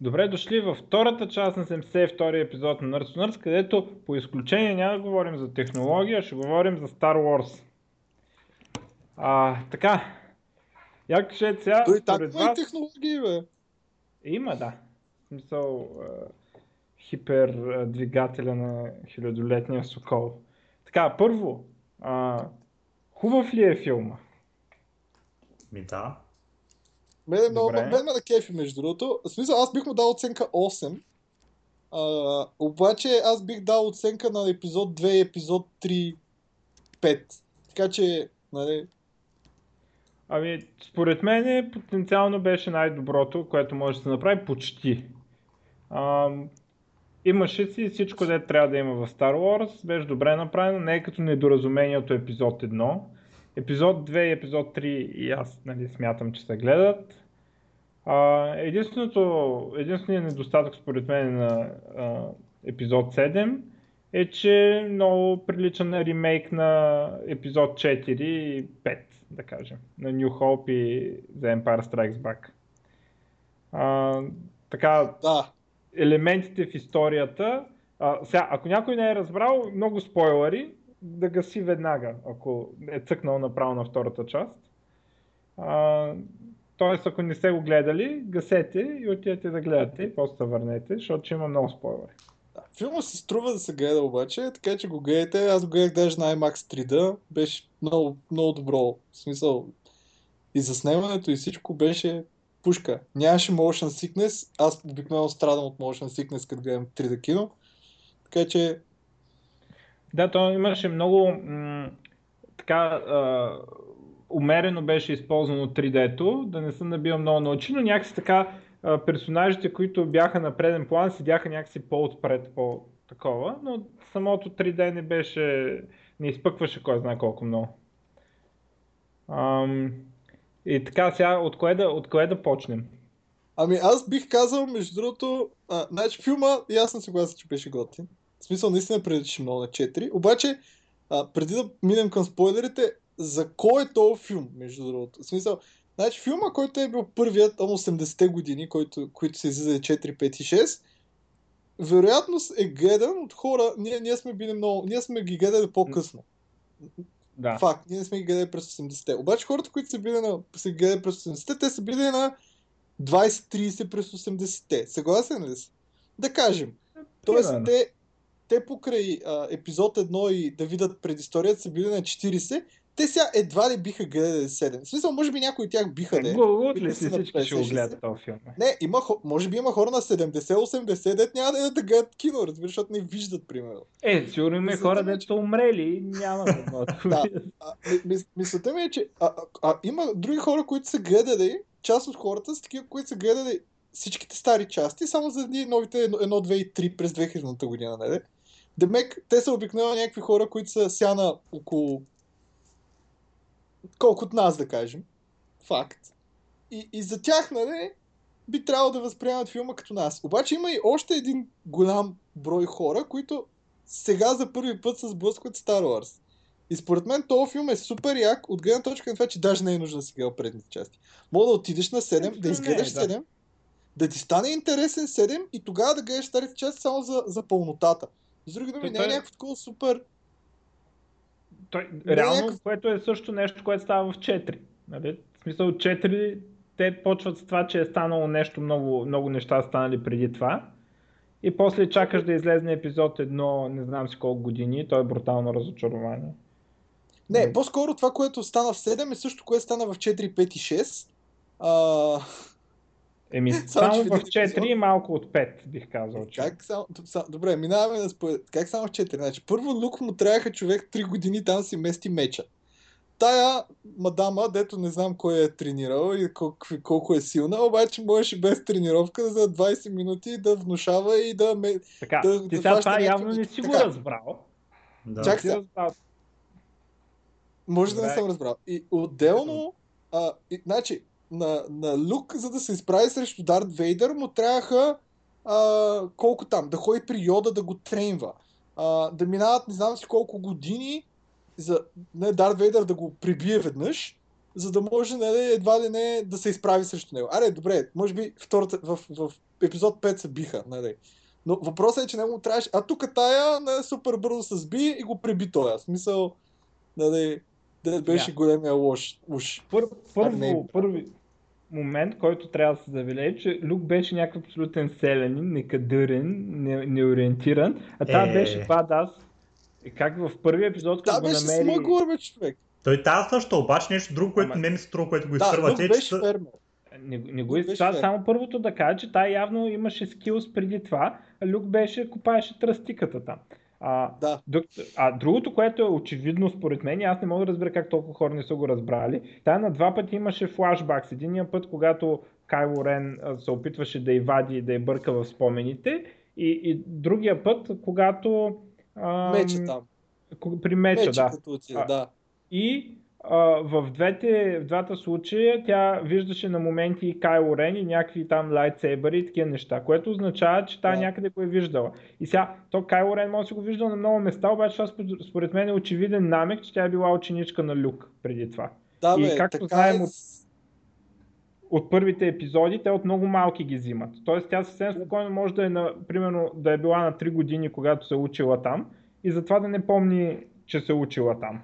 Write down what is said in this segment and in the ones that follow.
Добре дошли във втората част на 72 епизод на Nerds Nerds, където по изключение няма да говорим за технология, ще говорим за Star Wars. А, така, я кажете сега, Той според има и вас... технологии, бе. Има, да. В смисъл, а, хипер а, двигателя на хилядолетния Сокол. Така, първо, а, хубав ли е филма? Ми да. Мене много, Добре. мен ме на кефи, между другото. В смисъл, аз бих му дал оценка 8. А, обаче аз бих дал оценка на епизод 2 и епизод 3 5. Така че, нали, Ами, според мен потенциално беше най-доброто, което може да се направи почти. Ам, имаше си всичко, де трябва да има в Star Wars, беше добре направено, не е като недоразумението епизод 1. Епизод 2 и епизод 3 и аз нали, смятам, че се гледат. А, единственото, единственият недостатък според мен на а, епизод 7 е, че много прилича на ремейк на епизод 4 и 5, да кажем. На New Hope и The Empire Strikes Back. А, така, да. елементите в историята. А, сега, ако някой не е разбрал, много спойлери, да гаси веднага, ако е цъкнал направо на втората част. А, тоест, ако не сте го гледали, гасете и отидете да гледате и после се върнете, защото има много спойлери. Филма се струва да се гледа обаче, така че го гледайте. Аз го гледах даже на IMAX 3D. Беше много, много добро. В смисъл, и заснемането и всичко беше пушка. Нямаше motion sickness. Аз обикновено страдам от motion sickness, като гледам 3D кино. Така че, Да, то имаше много м- така а, умерено беше използвано 3D-то, да не съм набил много на очи, но някакси така а, персонажите, които бяха на преден план, седяха някакси по-отпред, по-такова, но самото 3D не беше, не изпъкваше кой знае колко много. Ам, и така, сега от кое да, от кое да почнем? Ами аз бих казал, между другото, а, значи филма, съм съгласен, че беше готин. В смисъл, наистина приличаше много на 4. Обаче, а, преди да минем към спойлерите, за кой е този филм, между другото? В смисъл, значи филма, който е бил първият там 80-те години, който, които се излиза 4, 5 и 6, вероятно е гледан от хора, ние, ние сме били много, ние сме ги гледали по-късно. Да. Факт, ние сме ги гледали през 80-те. Обаче хората, които са били на, са гледали през 80-те, те са били на 20-30 през 80-те. Съгласен ли си? Да кажем. Тоест, те, те покрай а, епизод 1 и да видят предисторията са били на 40, те сега едва ли биха гледали 7. В смисъл, може би някои от тях биха е. Гугут ли които си всички ще го 50-60? гледат този филм? Не, има, може би има хора на 70-80, дет няма да да гледат кино, разбираш, защото не виждат, примерно. Е, сигурно има хора, ми дето умрели няма да могат да мисълта ми е, че а, а, а, има други хора, които са гледали, част от хората са такива, които са гледали всичките стари части, само заради новите 1, 2 и 3 през 2000 година, нали? Демек, те са обикновено някакви хора, които са сяна около колко от нас, да кажем. Факт. И, и за тях, нали, би трябвало да възприемат филма като нас. Обаче има и още един голям брой хора, които сега за първи път се сблъскват Star Wars. И според мен този филм е супер як от гледна точка на това, че даже не е нужно да си гледа предните части. Мога да отидеш на 7, да Не, изгледаш да. 7, да ти стане интересен 7 и тогава да гледаш старите части само за, за пълнотата. С други думи, не е някакво такова супер... Той, Не, реално, някакъв- което е също нещо, което става в 4. Нали? В смисъл 4, те почват с това, че е станало нещо, много, много неща станали преди това. И после чакаш да излезне епизод 1, не знам си колко години, то е брутално разочарование. Не, М. по-скоро това, което стана в 7 е също, което стана в 4, 5 и 6. А, Еми, Само, само в в един 4 епизод- и малко от 5, бих казал. Че. как само, са- добре, минаваме на спойлер. Как само в 4? Значи, първо Лук му трябваха човек 3 години там да си мести меча. Тая мадама, дето не знам кой е тренирал и колко, колко е силна, обаче можеше без тренировка за 20 минути да внушава и да ме... Така, да- ти да сега това явно не си го Така. разбрал. Да. Чак сега. разбрал. Може да не съм разбрал. И отделно, а, и, значи, на, на Люк, за да се изправи срещу Дарт Вейдър, му трябваха а, колко там, да ходи при Йода да го тренва. А, да минават не знам си колко години за не, Дарт Вейдър да го прибие веднъж за да може нали, едва ли не да се изправи срещу него. Аре, добре, може би втората, в, в, епизод 5 се биха. Нали. Но въпросът е, че не му трябваше. А тук тая не, супер бързо се сби и го преби този. В смисъл, нали, да беше yeah. големия лош. Уж. Пър, първо, не... първи момент, който трябва да се завелее, е, че Люк беше някакъв абсолютен селянин, некадърен, не, неориентиран, а това е... беше бадас. Как в първия епизод, като го намери... Да, беше смъглър, човек. Той тази също, обаче нещо друго, което Ама... не ми се струва, което го изтърва. Да, беше че... фермер. Не, не го изтърва, само първото да кажа, че той явно имаше скилс преди това, а Люк беше, копаеше тръстиката там. А, да. Друг, а другото, което е очевидно според мен, аз не мога да разбера как толкова хора не са го разбрали, тая на два пъти имаше флашбак. Единия път, когато Кайло Рен се опитваше да й вади и да я бърка в спомените и, и другия път, когато... Ам, меча там. При меча, меча да. Отида, да. И в, двете, в двата случая тя виждаше на моменти и Кайло Рен и някакви там лайтсейбъри и такива неща, което означава, че та някъде го е виждала. И сега, то Кайло Рен може да си го виждал на много места, обаче това според мен е очевиден намек, че тя е била ученичка на Люк преди това. Да, и бе, както така знаем е... от, от първите епизоди, те от много малки ги взимат. Тоест тя съвсем спокойно може да е, на, примерно, да е била на 3 години, когато се е учила там и затова да не помни, че се е учила там.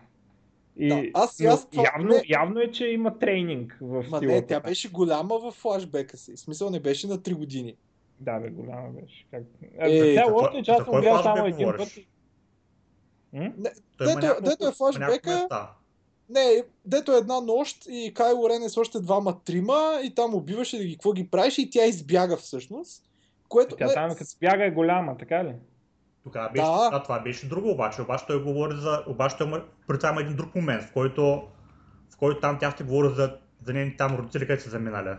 И, да, аз, аз това, явно, не... явно е, че има тренинг в Ма не, тя беше голяма в флашбека си. В смисъл не беше на 3 години. Да, бе, голяма беше. Как... Е, е, тя лошо е, че аз съм гледал само един път. Не, дето, дето е флашбека, не, дето е една нощ и Кайло Рен е с още двама-трима и там убиваше да ги какво ги правиш и тя избяга всъщност. Което, тя там като бяга е голяма, така ли? Тогава беше, да. да. това беше друго обаче. Обаче той говори за... Обаче той при това има един друг момент, в който, в който там тя ще говори за, за нейните там родители, където са заминали.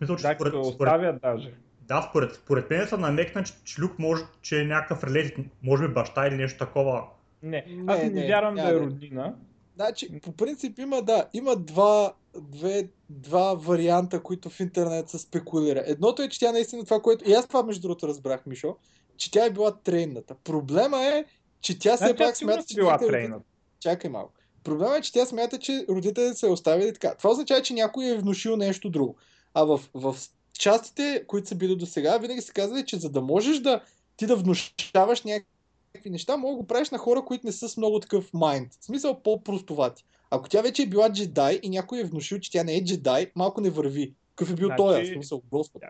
Мисля, че да, според, според, оставят даже. Да, според, според мен са намекна, че, че Люк може, че е някакъв релетит, може би баща или нещо такова. Не, аз не, не вярвам не, да е родина. Значи, по принцип има, да, има два, две, два варианта, които в интернет се спекулира. Едното е, че тя наистина това, което... И аз това между другото разбрах, Мишо, че тя е била трейната. Проблема е, че тя все пак смята, че... била трейната. Чакай малко. Проблема е, че тя смята, че родителите са оставили така. Това означава, че някой е внушил нещо друго. А в, в частите, които са били до сега, винаги се казва, че за да можеш да ти да внушаваш някакви неща, мога да го правиш на хора, които не са с много такъв майнд. В смисъл по-простовати. Ако тя вече е била джедай и някой е внушил, че тя не е джедай, малко не върви. Какъв е бил значи... той, в смисъл, Господ.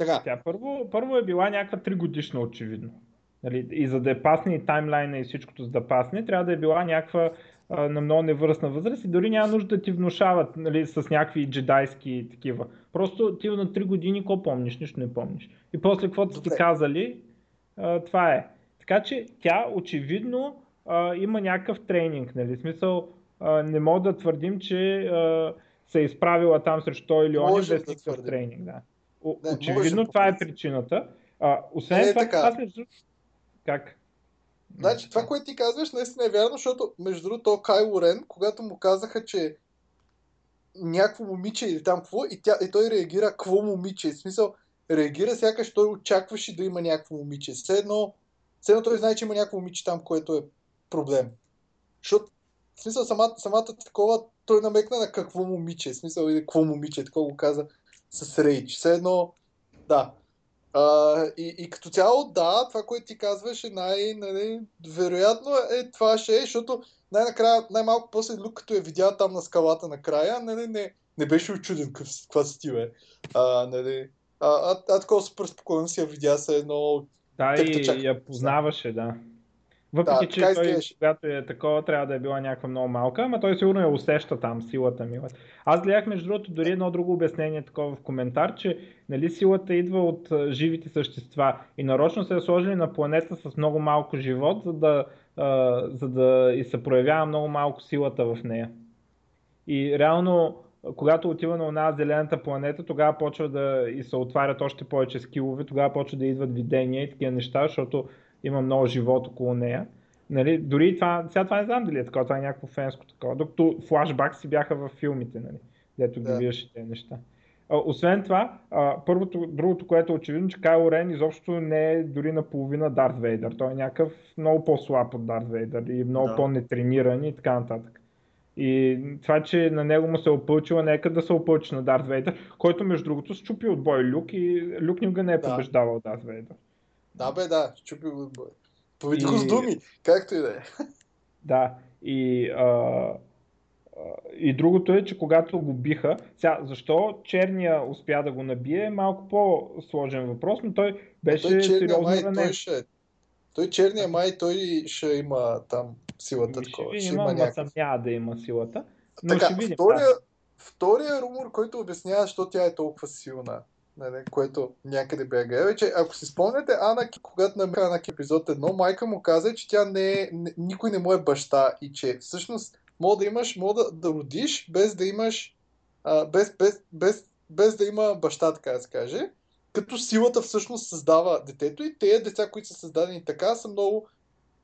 Така. Тя първо, първо е била някаква 3 годишна очевидно. Нали, и за да е пасне и таймлайна и всичкото за да пасне, трябва да е била някаква а, на много невръстна възраст и дори няма нужда да ти внушават нали, с някакви джедайски такива. Просто ти на 3 години какво помниш? Нищо не помниш. И после каквото ти казали, а, това е. Така че тя очевидно а, има някакъв тренинг. Нали? Смисъл, а, не мога да твърдим, че а, се е изправила там срещу той или он без да никакъв тренинг. Да. Не, Очевидно това е причината. А, освен не, това, така. аз между... Как? Значи, това, което ти казваш, наистина е вярно, защото между другото Кайло Рен, когато му казаха, че някакво момиче или там какво, и, тя, и той реагира, какво момиче? В смисъл, реагира сякаш той очакваше да има някакво момиче. Все едно, все едно той знае, че има някакво момиче там, което е проблем. Защото, в смисъл, самата, самата такова, той намекна на какво момиче, в смисъл, или какво момиче, такова го каза с рейдж. Все едно, да. А, и, и като цяло, да, това, което ти казваш е най, нали, вероятно е това ще е, защото най-накрая, най-малко после Люк, като я видя там на скалата накрая, нали, не, не беше очуден каква си ти, бе. А, нали, а, а, а такова супер спокойно си я видя се едно... Да, и я познаваше, да. Въпреки, да, че той, изглеждаш. когато е такова, трябва да е била някаква много малка, ама той сигурно я усеща там, силата ми. Аз гледах, между другото, дори едно друго обяснение такова в коментар, че нали, силата идва от живите същества и нарочно се е сложили на планета с много малко живот, за да, а, за да и се проявява много малко силата в нея. И реално, когато отива на една зелената планета, тогава почва да и се отварят още повече скилове, тогава почва да идват видения и такива неща, защото има много живот около нея. Нали, дори това, сега това не знам дали е такова, това е някакво фенско такова, докато флашбак си бяха във филмите, нали, дето да. ги виждаш тези неща. А, освен това, а, първото, другото, което е очевидно, че Кайло Рен изобщо не е дори наполовина Дарт Вейдър. Той е някакъв много по-слаб от Дарт Вейдър и много да. по-нетрениран и така нататък. И това, че на него му се е опълчила, нека да се опълчи на Дарт Вейдър, който между другото щупи от бой Люк и Люк никога не е Да. побеждавал Дарт Вейдър. Да, бе, да, чупи го. Победи го И- с думи, както и да е. Да, и, а, а, и другото е, че когато го биха, сега, защо черния успя да го набие е малко по-сложен въпрос, но той беше той черния сериозно май, ранен. той ще... Той черния май, той ще има там силата Ще такова. Ще има ама някакъв. съм няма да има силата. Но Така, ще видим. втория, да. втория румор, който обяснява, защо тя е толкова силна, нали, което някъде бях гледал, че ако си спомняте Анаки, когато намира Анаки епизод 1, майка му каза, че тя не е, никой не му е баща и че всъщност мога да имаш, мога да, да родиш без да имаш, а, без, без, без, без да има баща, така да се каже, като силата всъщност създава детето и тези деца, които са създадени така, са много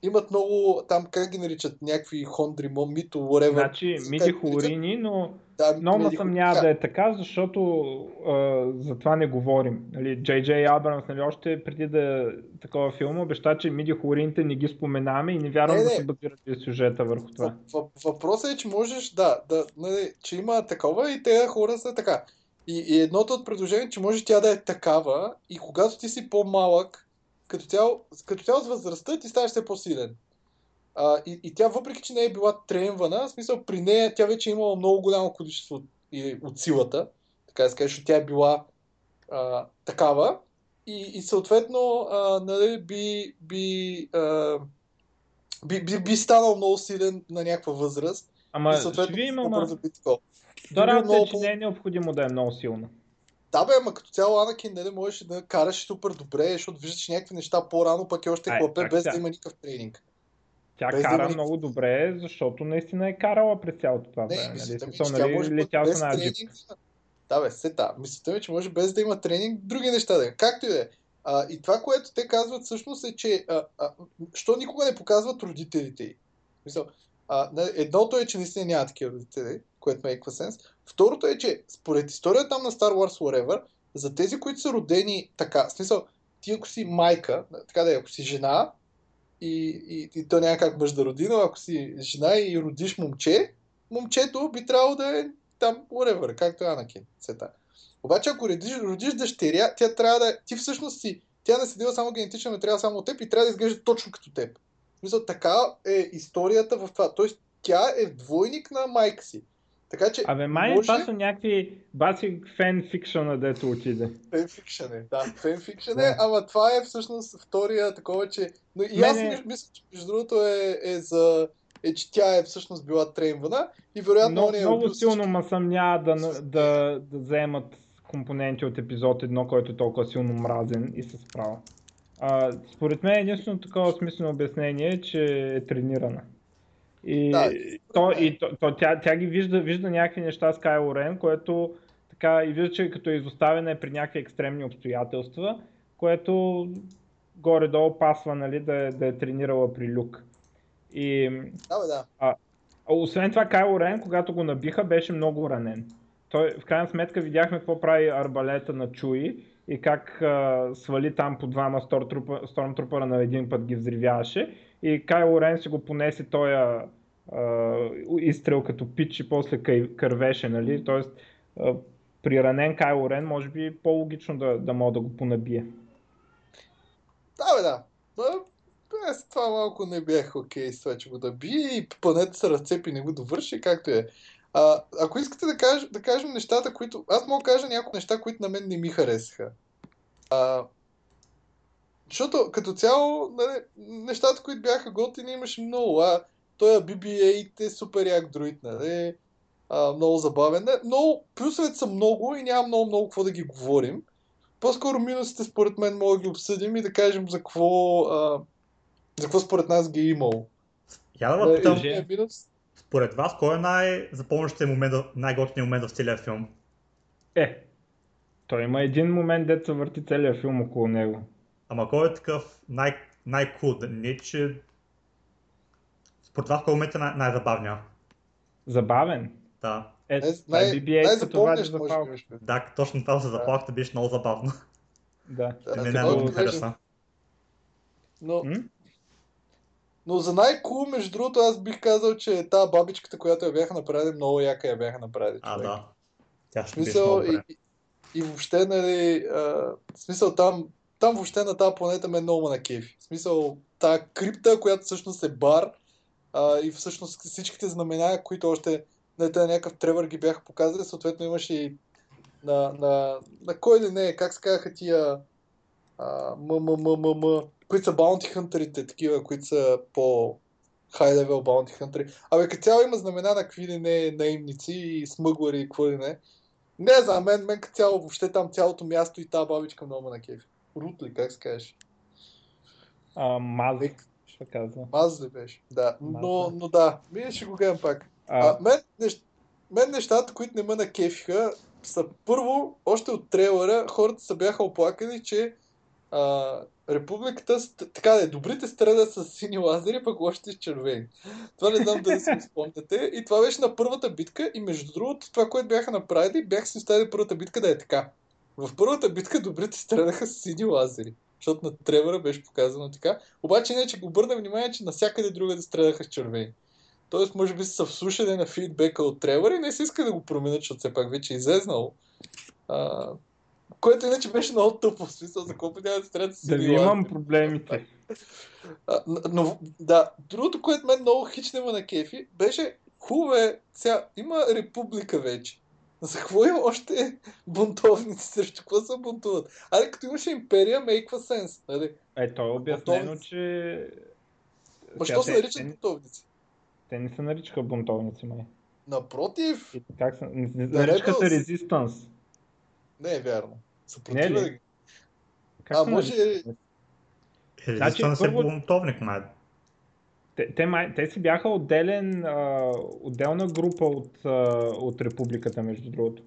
имат много, там как ги наричат, някакви хондри, мито, whatever. Значи, Как миди ги наричат? хорини, но Да, много ме съмнява да е така, защото а, за това не говорим. Нали, Джей Абрамс, нали, още преди да е такова филм, обеща, че миди хорините не ги споменаваме и не вярвам Не, да се базира сюжета върху това. Въп- въп- Въпросът е, че можеш, да, да нали, че има такова и тези хора са така. И, и едното от предложението, че може тя да е такава и когато ти си по-малък, като цяло, като цяло с възрастта ти ставаш все по-силен. А, и, и тя, въпреки че не е била тренвана, в смисъл при нея тя вече е имала много голямо количество от, и, от силата, така да защото тя е била а, такава и, и съответно а, нали, би, би, а, би, би, би станал много силен на някаква възраст Ама и ще съответно видим, по-бързо ама би такова. Би бил работа е, много че по- не е необходимо да е. Да бе, ама като цяло Анакин нали, можеше да караш супер добре, защото виждаш някакви неща по-рано, пък е още Ай, хлапе, как без да сега? има никакъв тренинг. Тя Без да кара има много добре, защото наистина е карала през цялото това Не, време. Нали? ми, тя нали, може летял без на тренинг. Да бе, се та. Мисълта ми, че може без да има тренинг, други неща да е. Както и да е. А, и това, което те казват всъщност е, че а, а, що никога не показват родителите й. Мисъл, а, едното е, че наистина няма такива родители, което ме еква сенс. Второто е, че според историята там на Star Wars Whatever, за тези, които са родени така, в смисъл, ти ако си майка, така да е, ако си жена, и, и, и то няма как мъж да роди, но ако си жена и родиш момче, момчето би трябвало да е там, whatever, както е Анакин. Сета. Обаче, ако родиш, родиш дъщеря, тя трябва да е, ти всъщност си, тя не седила само генетично, но трябва само от теб и трябва да изглежда точно като теб. Смисъл, така е историята в това. Тоест, тя е двойник на майка си. Така че, Абе, май може... това са някакви баси фен фикшъна, дето отиде. Фенфикшън е, да, фенфикшън Да. е, ама това е всъщност втория такова, че... Но и аз Мене- мис- мисля, че между другото е, е за... е, че тя е всъщност била тренвана и вероятно Но, он е много силно всички. съмнява да, с да, да вземат компоненти от епизод 1, който е толкова силно мразен и се справа. А, според мен единствено такова смислено обяснение е, че е тренирана. И, Да, то, и то, то, тя, тя ги вижда, вижда някакви неща с Кайло Рен, което така и вижда, че като е изоставена е при някакви екстремни обстоятелства, което горе-долу пасва нали, да, да е тренирала при Люк. И Да, бе, да. а, освен това, Кайло Рен, когато го набиха, беше много ранен. Той, в крайна сметка, видяхме какво прави арбалета на Чуи и как а, свали там по двама Stormtroopера на един път ги взривяваше. И Кайло Рен си го понесе тоя а, изстрел като пич и после кървеше, нали? Тоест, при ранен Кайло Рен, може би е по-логично да, да мога да го понабие. Да, бе, да. Ма, Аз това малко не бях окей с това, че го да бие и планета се разцепи и не го довърши, както е. А, ако искате да, каж, да кажем нещата, които... Аз мога да кажа няколко неща, които на мен не ми харесаха. А, защото като цяло, нали, нещата, които бяха готини, имаше много. А, той BB-8 е супер як друид, нали? А, много забавен. Не, много, плюсовете са много и няма много, много какво да ги говорим. По-скоро минусите според мен мога да ги обсъдим и да кажем за какво, а, за какво според нас ги е имало. Я да ме питам, кажи. единият минус, според вас, кой е най-запомнящия момент, най-готиният момент в целия филм? Е, той има един момент, дето се върти целият филм около него. Ама кой е такъв най- най-кул? Да Не, че... Кой момент е най- най-забавния? Забавен. Да. Е, най- това е най- BB-8, като вади най-запомнящ, за може би, палка. имаш предвид. Да, точно това се заплахте беше много забавно. Да. Да, Не, много ми хареса. Но, М? Но за най-кул, между другото, аз бих казал, че тази бабичката, която я бяха направили, много яка я бяха направили. А, човек. да. Тя ще смисъл, много и, и, и въобще, нали, а, смисъл там, там въобще на тази планета ме много ме на кефи. В смисъл, тази крипта, която всъщност е бар, а, и всъщност всичките знамена, които още на тези някакъв тревър ги бяха показали, съответно имаше и на, на, на кой ли не, как се казаха тия а, м, м, м, м, м, които са баунти хънтерите, такива, които са по хай левел баунти хънтери. Абе, като цяло има знамена на какви ли не наимници и смъглари и какво ли не. Не знам, мен, мен като цяло въобще там цялото място и тази бабичка много на кефи. Рут ли, как се кажеш? А, Маз, Ще казва. Маз ли беше? Да, но, Маз, но да, ние ще го гледам пак. А, А, мен, нещ... мен нещата, които не ме накефиха, са първо, още от трейлера, хората се бяха оплакали, че а, републиката, така да е, добрите страдат с сини лазери, пък лошите с червени. Това не знам дали си го спомняте. И това беше на първата битка и между другото, това, което бяха направили, бяха си оставили първата битка да е така. В първата битка добрите страдаха с сини лазери. Защото на Тревора беше показано така. Обаче не, че го обърна внимание, че навсякъде друга да страдаха с червени. Тоест, може би са вслушали на фидбека от Тревор и не се иска да го променят, защото все пак вече е излезнало. А, което иначе беше много тъпо, в смисъл за колко няма да стрелят с дали сини имам проблемите? А, но, да, другото, което мен много хич не ме на кефи, беше хубаво е, сега има република вече. За какво има още бунтовници? Срещу какво се бунтуват? Аре, като имаше империя, мейква сенс. Нали? Е, то е обяснено, Бунтовници. че... Ма що се наричат те- бунтовници? Те не се наричаха бунтовници, май. Напротив, И как се... Не, не, Да, наричаха се. Resistance. не е вярно. Не е Съпротива ли? Как А, може- наричаха? Значи, Резистънс е първо- бунтовник, май. Те, те, май, те си бяха отделен, а, отделна група от, а, от републиката, между другото.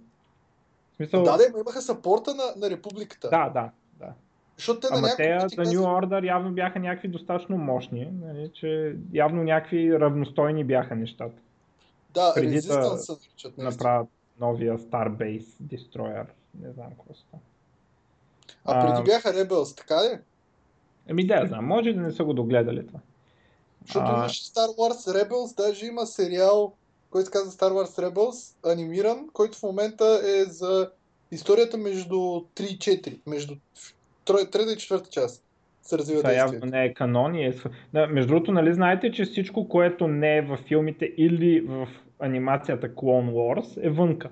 В смисъл, Да, да, ма имаха сапорта на, на републиката. да, да, да. Защото те на Ама няколко те, The New Order явно бяха някакви достатъчно мощни, нали, че явно някакви равностойни бяха нещата. Да, преди да резистанс се наричат. Направят новия Starbase Destroyer, не знам какво става. А преди бяха Rebels, така ли? Еми да, знам, може да не са го догледали това. Защото А, имаше Star Wars Rebels, даже има сериал, който се казва Star Wars Rebels, анимиран, който в момента е за историята между 3 и 4, между трой- трета и четвърта част се развива Това явно не е канон и е... Да, между другото, нали знаете, че всичко, което не е във филмите или в анимацията Clone Wars е вънка.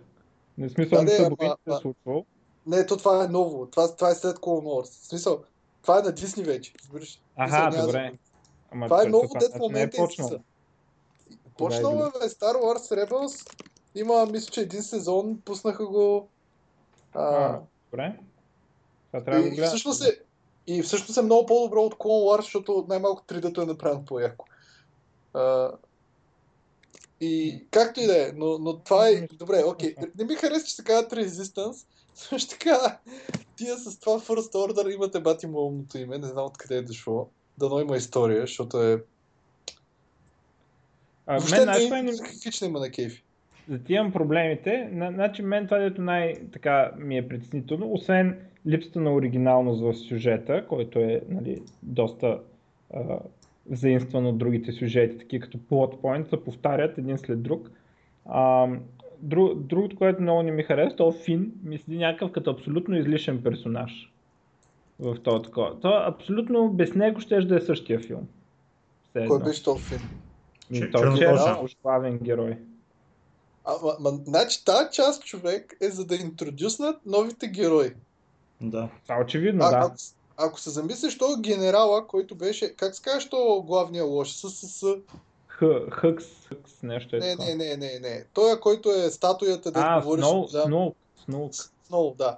Не смисъл Да, не са ама- се е случвало. Не, то това е ново, това, това е след Clone Wars. В смисъл, това е на Дисни вече, разбираш? Аха, Смисъл, няма добре. за- Ама Това е ново, това дет в значи не е момента почнало. е Почнало било? е, бе, Star Wars Rebels. Има, мисля, че един сезон, пуснаха го. А, А, добре. Това трябва да и, го гледам. всъщност е, и всъщност е много по-добро от Clone Wars, защото най-малко 3D-то е направено по-яко. А, и както и да е, но, но това е... Добре, окей. Не ми хареса, че се казват Resistance. Също така, тия с това First Order имате бати му умното име, не знам откъде е дошло. Дано има история, защото е... А, Въобще мен, не не- хич има на кейфи. за тия имам проблемите. На- Значи мен това, дето най-така ми е притеснително, освен липсата на оригиналност в сюжета, който е нали, доста а, заимстван от другите сюжети, такива като plot point, се повтарят един след друг. А, друг, другото, което много не ми харесва, то Фин ми седи някакъв като абсолютно излишен персонаж в това такова. То абсолютно без него ще да е същия филм. Все Кой беше този филм? Ми, той че е главен герой. А, ма, значи тази част човек е за да интродюснат новите герои. Да. Това е очевидно, А, да. ако, ако се замислиш, то генерала, който беше, как се казваш, то главния лош, с, с, с, Х- Хъкс, Хъкс, нещо е не, такова. не, не, не, не, той, който е статуята, да А, говориш, Сноу, да, Сноу, Сноу. Сноу, да.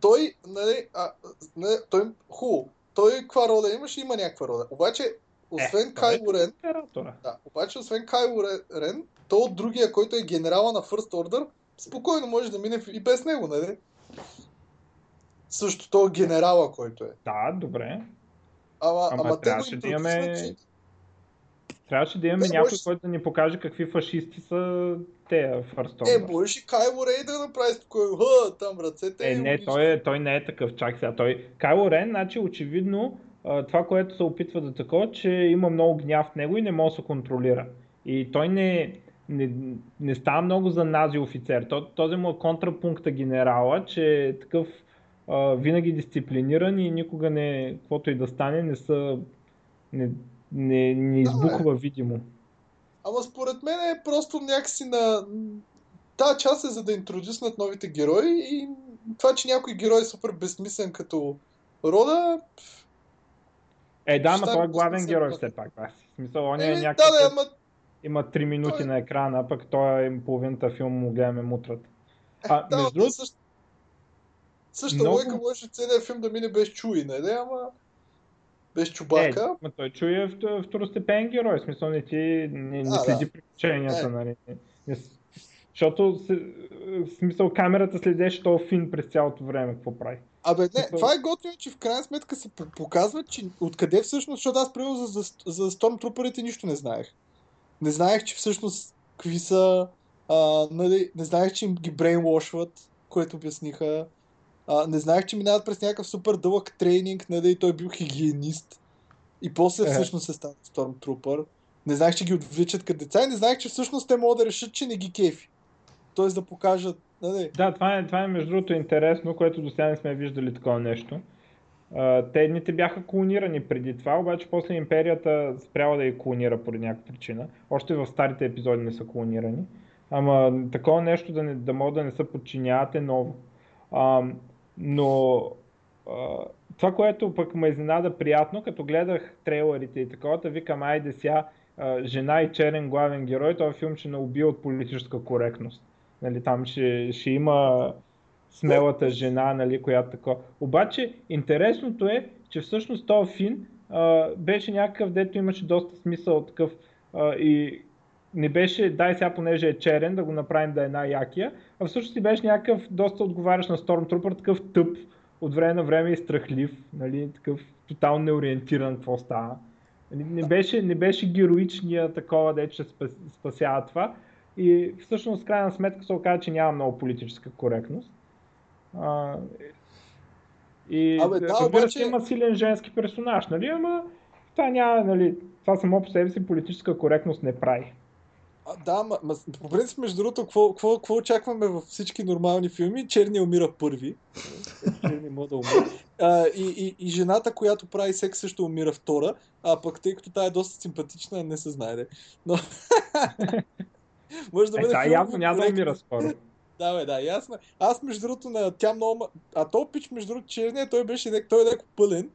Той, нали, а, не, той, хубаво, той каква роля имаше, има някаква роля. Обаче, освен Е, Кайло е Рен, да, обаче, освен Кайло Ре- Рен, то от другия, който е генерала на First Order, спокойно може да мине и без него, нали? Също то генерала, който е. Да, добре. Ама, Ама ама, трябваше да имаме- Трябваше да имаме Е, някой, може- който да ни покаже какви фашисти са те в First Е, можеш и Кайло Рей да направи спокойно. Ха, там ръцете. Е, не, логично. той, е, той не е такъв, чак сега. Той, Кайло Рен, значи очевидно, това, което се опитва да такова, че има много гняв в него и не може да се контролира. И той не, не, не става много за нази офицер. Този му е контрапункта генерала, че е такъв а, винаги дисциплиниран и никога не, каквото и да стане, не са не, не, не избухва да, видимо. Ама според мен е просто някакси на... Та част е за да интродюснат новите герои и това, че някой герой е супер безсмислен като рода... Е, да, ама той е главен герой все пак. Аз. В смисъл, он е, е някакъв... Да, да, ама... Има 3 минути той... на екрана, пък той е половината филм му гледаме мутрат. А, да, между другото... Също... Същата много... лойка може целият филм да мине без чуи, нали? Ама без Чубака. Е, той чуе второстепен герой, в смисъл не ти не, не а, следи да. приключенията, е. нали. Не, защото в смисъл камерата следеше този фин през цялото време, какво прави. Абе, не, смисъл... това е готино, че в крайна сметка се показва, че откъде всъщност, защото аз примерно за, за, за Stormtrooperите нищо не знаех. Не знаех, че всъщност какви са, а, нали, не знаех, че им ги брейнвошват, което обясниха. А, не знаех, че минават през някакъв супер дълъг тренинг, нали, той е бил хигиенист. И после е. всъщност се става Stormtrooper. Не знаех, че ги отвличат като деца и не знаех, че всъщност те могат да решат, че не ги кефи. Тоест да покажат. Нали? Да, това е, това е между другото интересно, което до сега не сме виждали такова нещо. Те едните бяха клонирани преди това, обаче после империята спряла да ги клонира поради някаква причина. Още в старите епизоди не са клонирани. Ама такова нещо да, не, да могат да не се подчиняват е ново. Но а, това, което пък ме изненада приятно, като гледах трейлерите и такова, викам, айде сега жена и черен главен герой, този филм ще не убие от политическа коректност. Нали, там ще, ще има смелата жена, нали, която такова. Обаче, интересното е, че всъщност този фин а, беше някакъв, дето имаше доста смисъл такъв а, и не беше, дай сега понеже е черен, да го направим да е най-якия, а всъщност си беше някакъв доста отговарящ на Stormtrooper, такъв тъп, от време на време и страхлив, нали, такъв тотално неориентиран какво става. Нали, не беше, не беше героичния такова, де че спасява това. И всъщност, в крайна сметка се оказа, че няма много политическа коректност. А, и Абе, да, разбира обаче... се, има силен женски персонаж, нали, ама това няма, нали, това само по себе си политическа коректност не прави. А, да, ма, ма, по принцип, между другото, какво, какво, какво очакваме във всички нормални филми? Черния умира първи. Черния може да умира. А, и, и, и, жената, която прави секс, също умира втора. А пък, тъй като тая е доста симпатична, не се знае. Но... може да бъде. Е, явно няма да умира скоро. Да, бе, да, ясно. Аз, между другото, на тя много. А то пич, между другото, черния, той беше той е леко пълен.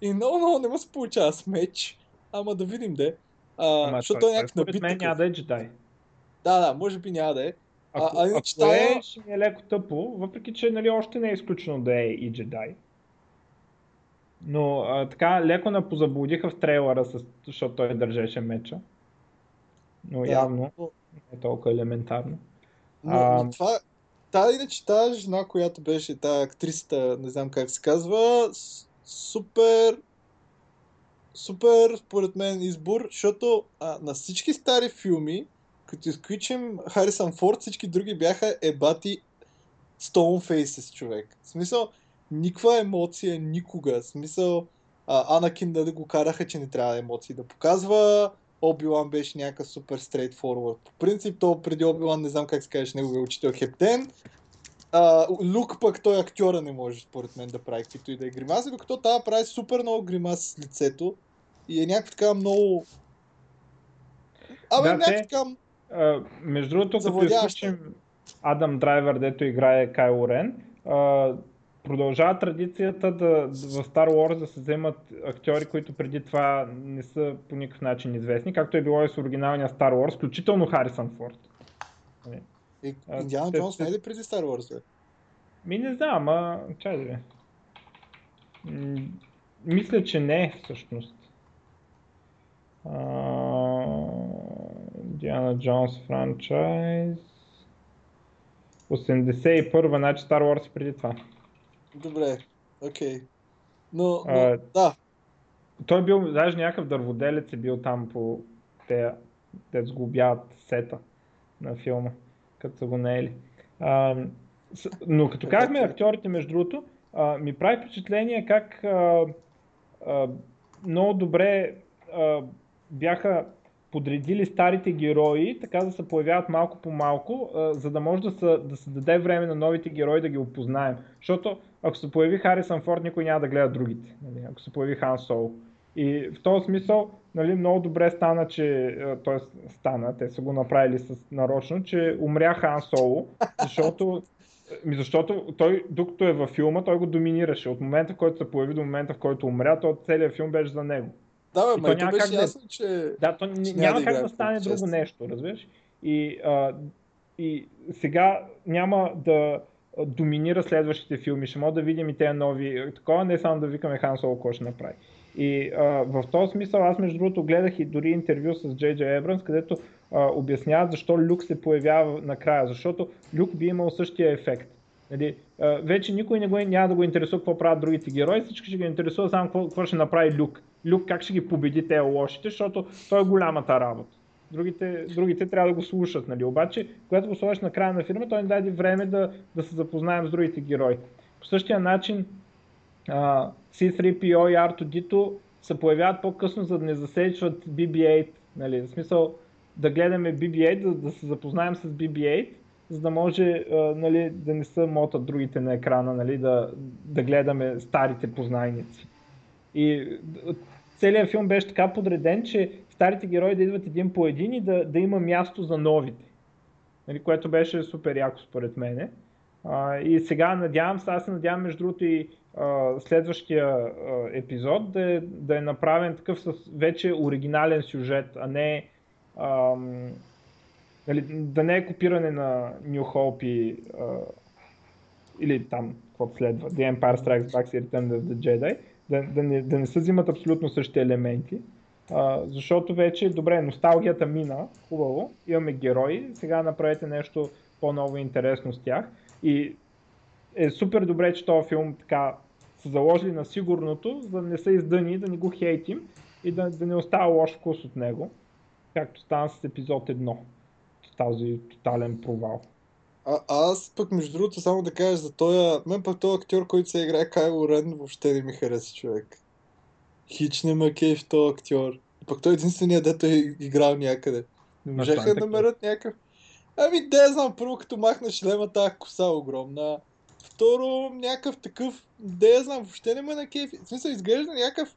И много, много не му се получава с меч. Ама да видим де. А, Ама, защото той, е някакъв набит. мен няма да е джедай. Да, да, може би няма да е. Ако, а, а ако тая... е, ще ми е леко тъпо, въпреки че нали, още не е изключено да е и джедай. Но а, така леко на позаблудиха в трейлера, защото той държеше меча. Но да, явно но... не е толкова елементарно. Но, а... но това, та иначе тази жена, която беше, тази актрисата, не знам как се казва, супер супер, според мен, избор, защото а, на всички стари филми, като изключим Харисън Форд, всички други бяха ебати Stone Faces, човек. В смисъл, никаква емоция никога. В смисъл, а, Анакин да го караха, че не трябва емоции да показва. Оби-Лан беше някакъв супер straightforward. По принцип, то преди Оби-Лан, не знам как се казваш, неговия учител Хептен. А, Лук пък той актьора не може, според мен, да прави каквито и да е гримаси, докато тази прави супер много гримаси с лицето и е някакво така много... Абе, да, някакво така... А, между другото, като изключим Адам Драйвер, дето играе Кайло Рен, а, продължава традицията да, в Star Wars да се вземат актьори, които преди това не са по никакъв начин известни, както е било и с оригиналния Star Wars, включително Харисън Форд. И Индиана Джонс не е ли преди Star Wars? Бе? Ми не знам, ама чай да ви. Мисля, че не всъщност. Диана Джонс франчайз. 81-а, значи Star Wars преди това. Добре, окей. Okay. Но, но а, да. Той бил, даже някакъв дърводелец е бил там по те, те сглобяват сета на филма, като са го наели. А, но като казахме актьорите, между другото, а, ми прави впечатление как а, а, много добре а, бяха подредили старите герои, така да се появяват малко по малко, за да може да се, да се даде време на новите герои да ги опознаем. Защото ако се появи Харисън Форд, никой няма да гледа другите. Нали? Ако се появи Хан Соло. И в този смисъл нали, много добре стана, че, т.е. стана, те са го направили с нарочно, че умря Хан Соло, защото ми защото той, докато е във филма, той го доминираше. От момента, в който се появи до момента, в който умря, то целият филм беше за него. Да, бе, ма няма как ясно, да... че... Да, то че няма да как да стане друго чест. нещо, разбираш? И, а, и сега няма да доминира следващите филми. Ще може да видим и тези нови. Такова не само да викаме Хан Соло, какво ще направи. И а, в този смисъл аз между другото гледах и дори интервю с Джей Джей Ебранс, където а, обясняват защо Люк се появява накрая. Защото Люк би имал същия ефект. Нали, а, вече никой не го, няма да го интересува какво правят другите герои, всички ще ги интересува само какво, какво ще направи Люк. Люк как ще ги победи те лошите, защото той е голямата работа. Другите, другите трябва да го слушат. Нали. Обаче, когато го сложиш на края на фирма, той ни даде време да, да се запознаем с другите герои. По същия начин, а, C3PO и R2D2 се появяват по-късно, за да не засечват BB-8. Нали? В смисъл да гледаме BB-8, да, да се запознаем с BB-8, за да може а, нали, да не са мотат другите на екрана, нали, да, да гледаме старите познайници. И целият филм беше така подреден, че старите герои да идват един по един и да, да има място за новите. Нали, което беше супер яко според мене. А, и сега надявам се, аз се надявам между другото и следващия епизод да е, да е направен такъв с вече оригинален сюжет, а не а, нали, да не е копиране на New Hope и а, или там, каквото следва, The Empire Strikes Back и Return of the Jedi, да, да, не, да не се взимат абсолютно същите елементи, а, защото вече, добре, носталгията мина, хубаво, имаме герои, сега направете нещо по-ново и интересно с тях. И е супер добре, че този филм така са заложили на сигурното, за да не са издъни, да не го хейтим и да, да не остава лош вкус от него, както стана с епизод 1, този тотален провал. А, аз пък между другото само да кажа за този, мен пък този актьор, който се играе Кайло Рен, въобще не ми хареса човек. Хич не ма в този актьор. Пък той е единственият, дето е играл някъде. Не можеха да намерят някакъв Ами, да, знам, първо като махна шлема, тази коса огромна. Второ, някакъв такъв, да я знам, въобще не ме на кефи. В смисъл, изглежда някакъв...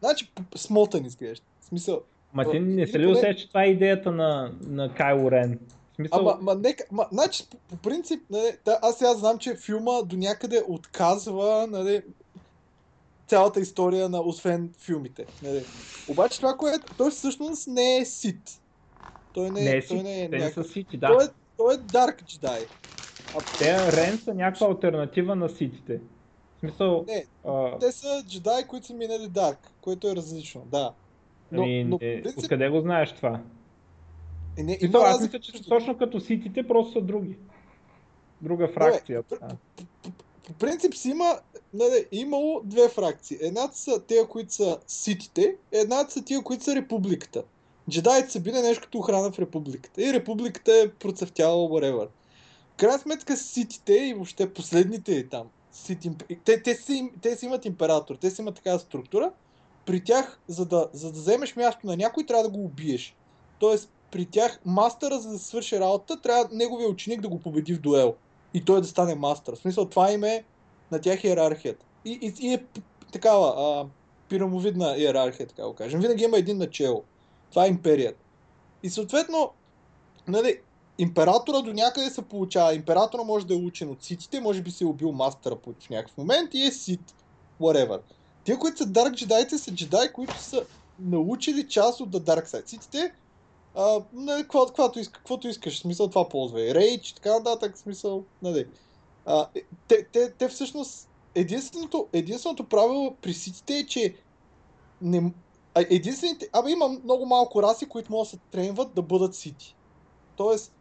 Значи, смотан изглежда. В смисъл... Ма ти не се ли усеща, че това е идеята на, на Кайло Рен? Смисъл... Ама, ма, нека, ма, значи, по, по принцип, нали, да, аз сега знам, че филма до някъде отказва, нали, цялата история на, освен филмите. Нали. Обаче това, което той всъщност не е сит. Той не, не е, той не е някакъв... сити, да. Той е, той е Dark Jedi. А... Те Рен са някаква альтернатива на ситите. В смисъл... Не, а... те са джедаи, които са минали Dark, което е различно, да. Но, ами, но, не, принцип... Откъде го знаеш това? Е, не, има аз мисля, че точно като ситите, просто са други. Друга фракция. По, по принцип си има, нали, имало две фракции. Едната са тези, които са ситите, едната са тия, които са републиката джедаите са били нещо като охрана в републиката. И републиката е процъфтяла whatever. Крайна сметка ситите и въобще последните там, сити, те, те, си, те си имат император, те си имат такава структура. При тях, за да, за да вземеш място на някой, трябва да го убиеш. Тоест, при тях мастъра, за да свърши работа, трябва неговия ученик да го победи в дуел. И той да стане мастър. В смисъл, това им е на тях иерархията. И, и, и е такава а, пирамовидна иерархия, така го кажем. Винаги има един начало. Това е империята. И съответно, нали, императора до някъде се получава. Императора може да е учен от ситите, може би се е убил мастера в някакъв момент и е сит. Whatever. Тия, които са Dark Jedi, са джедаи, които са научили част от The Dark Side. Ситите, а, нали, каквото, каквото, иска, каквото искаш, смисъл това ползва. И Рейдж, така нататък, смисъл, нали. А, те, те, те всъщност, единственото, единственото правило при ситите е, че не, единствените... Абе има много малко раси, които могат да се тренват да бъдат сити. Тоест,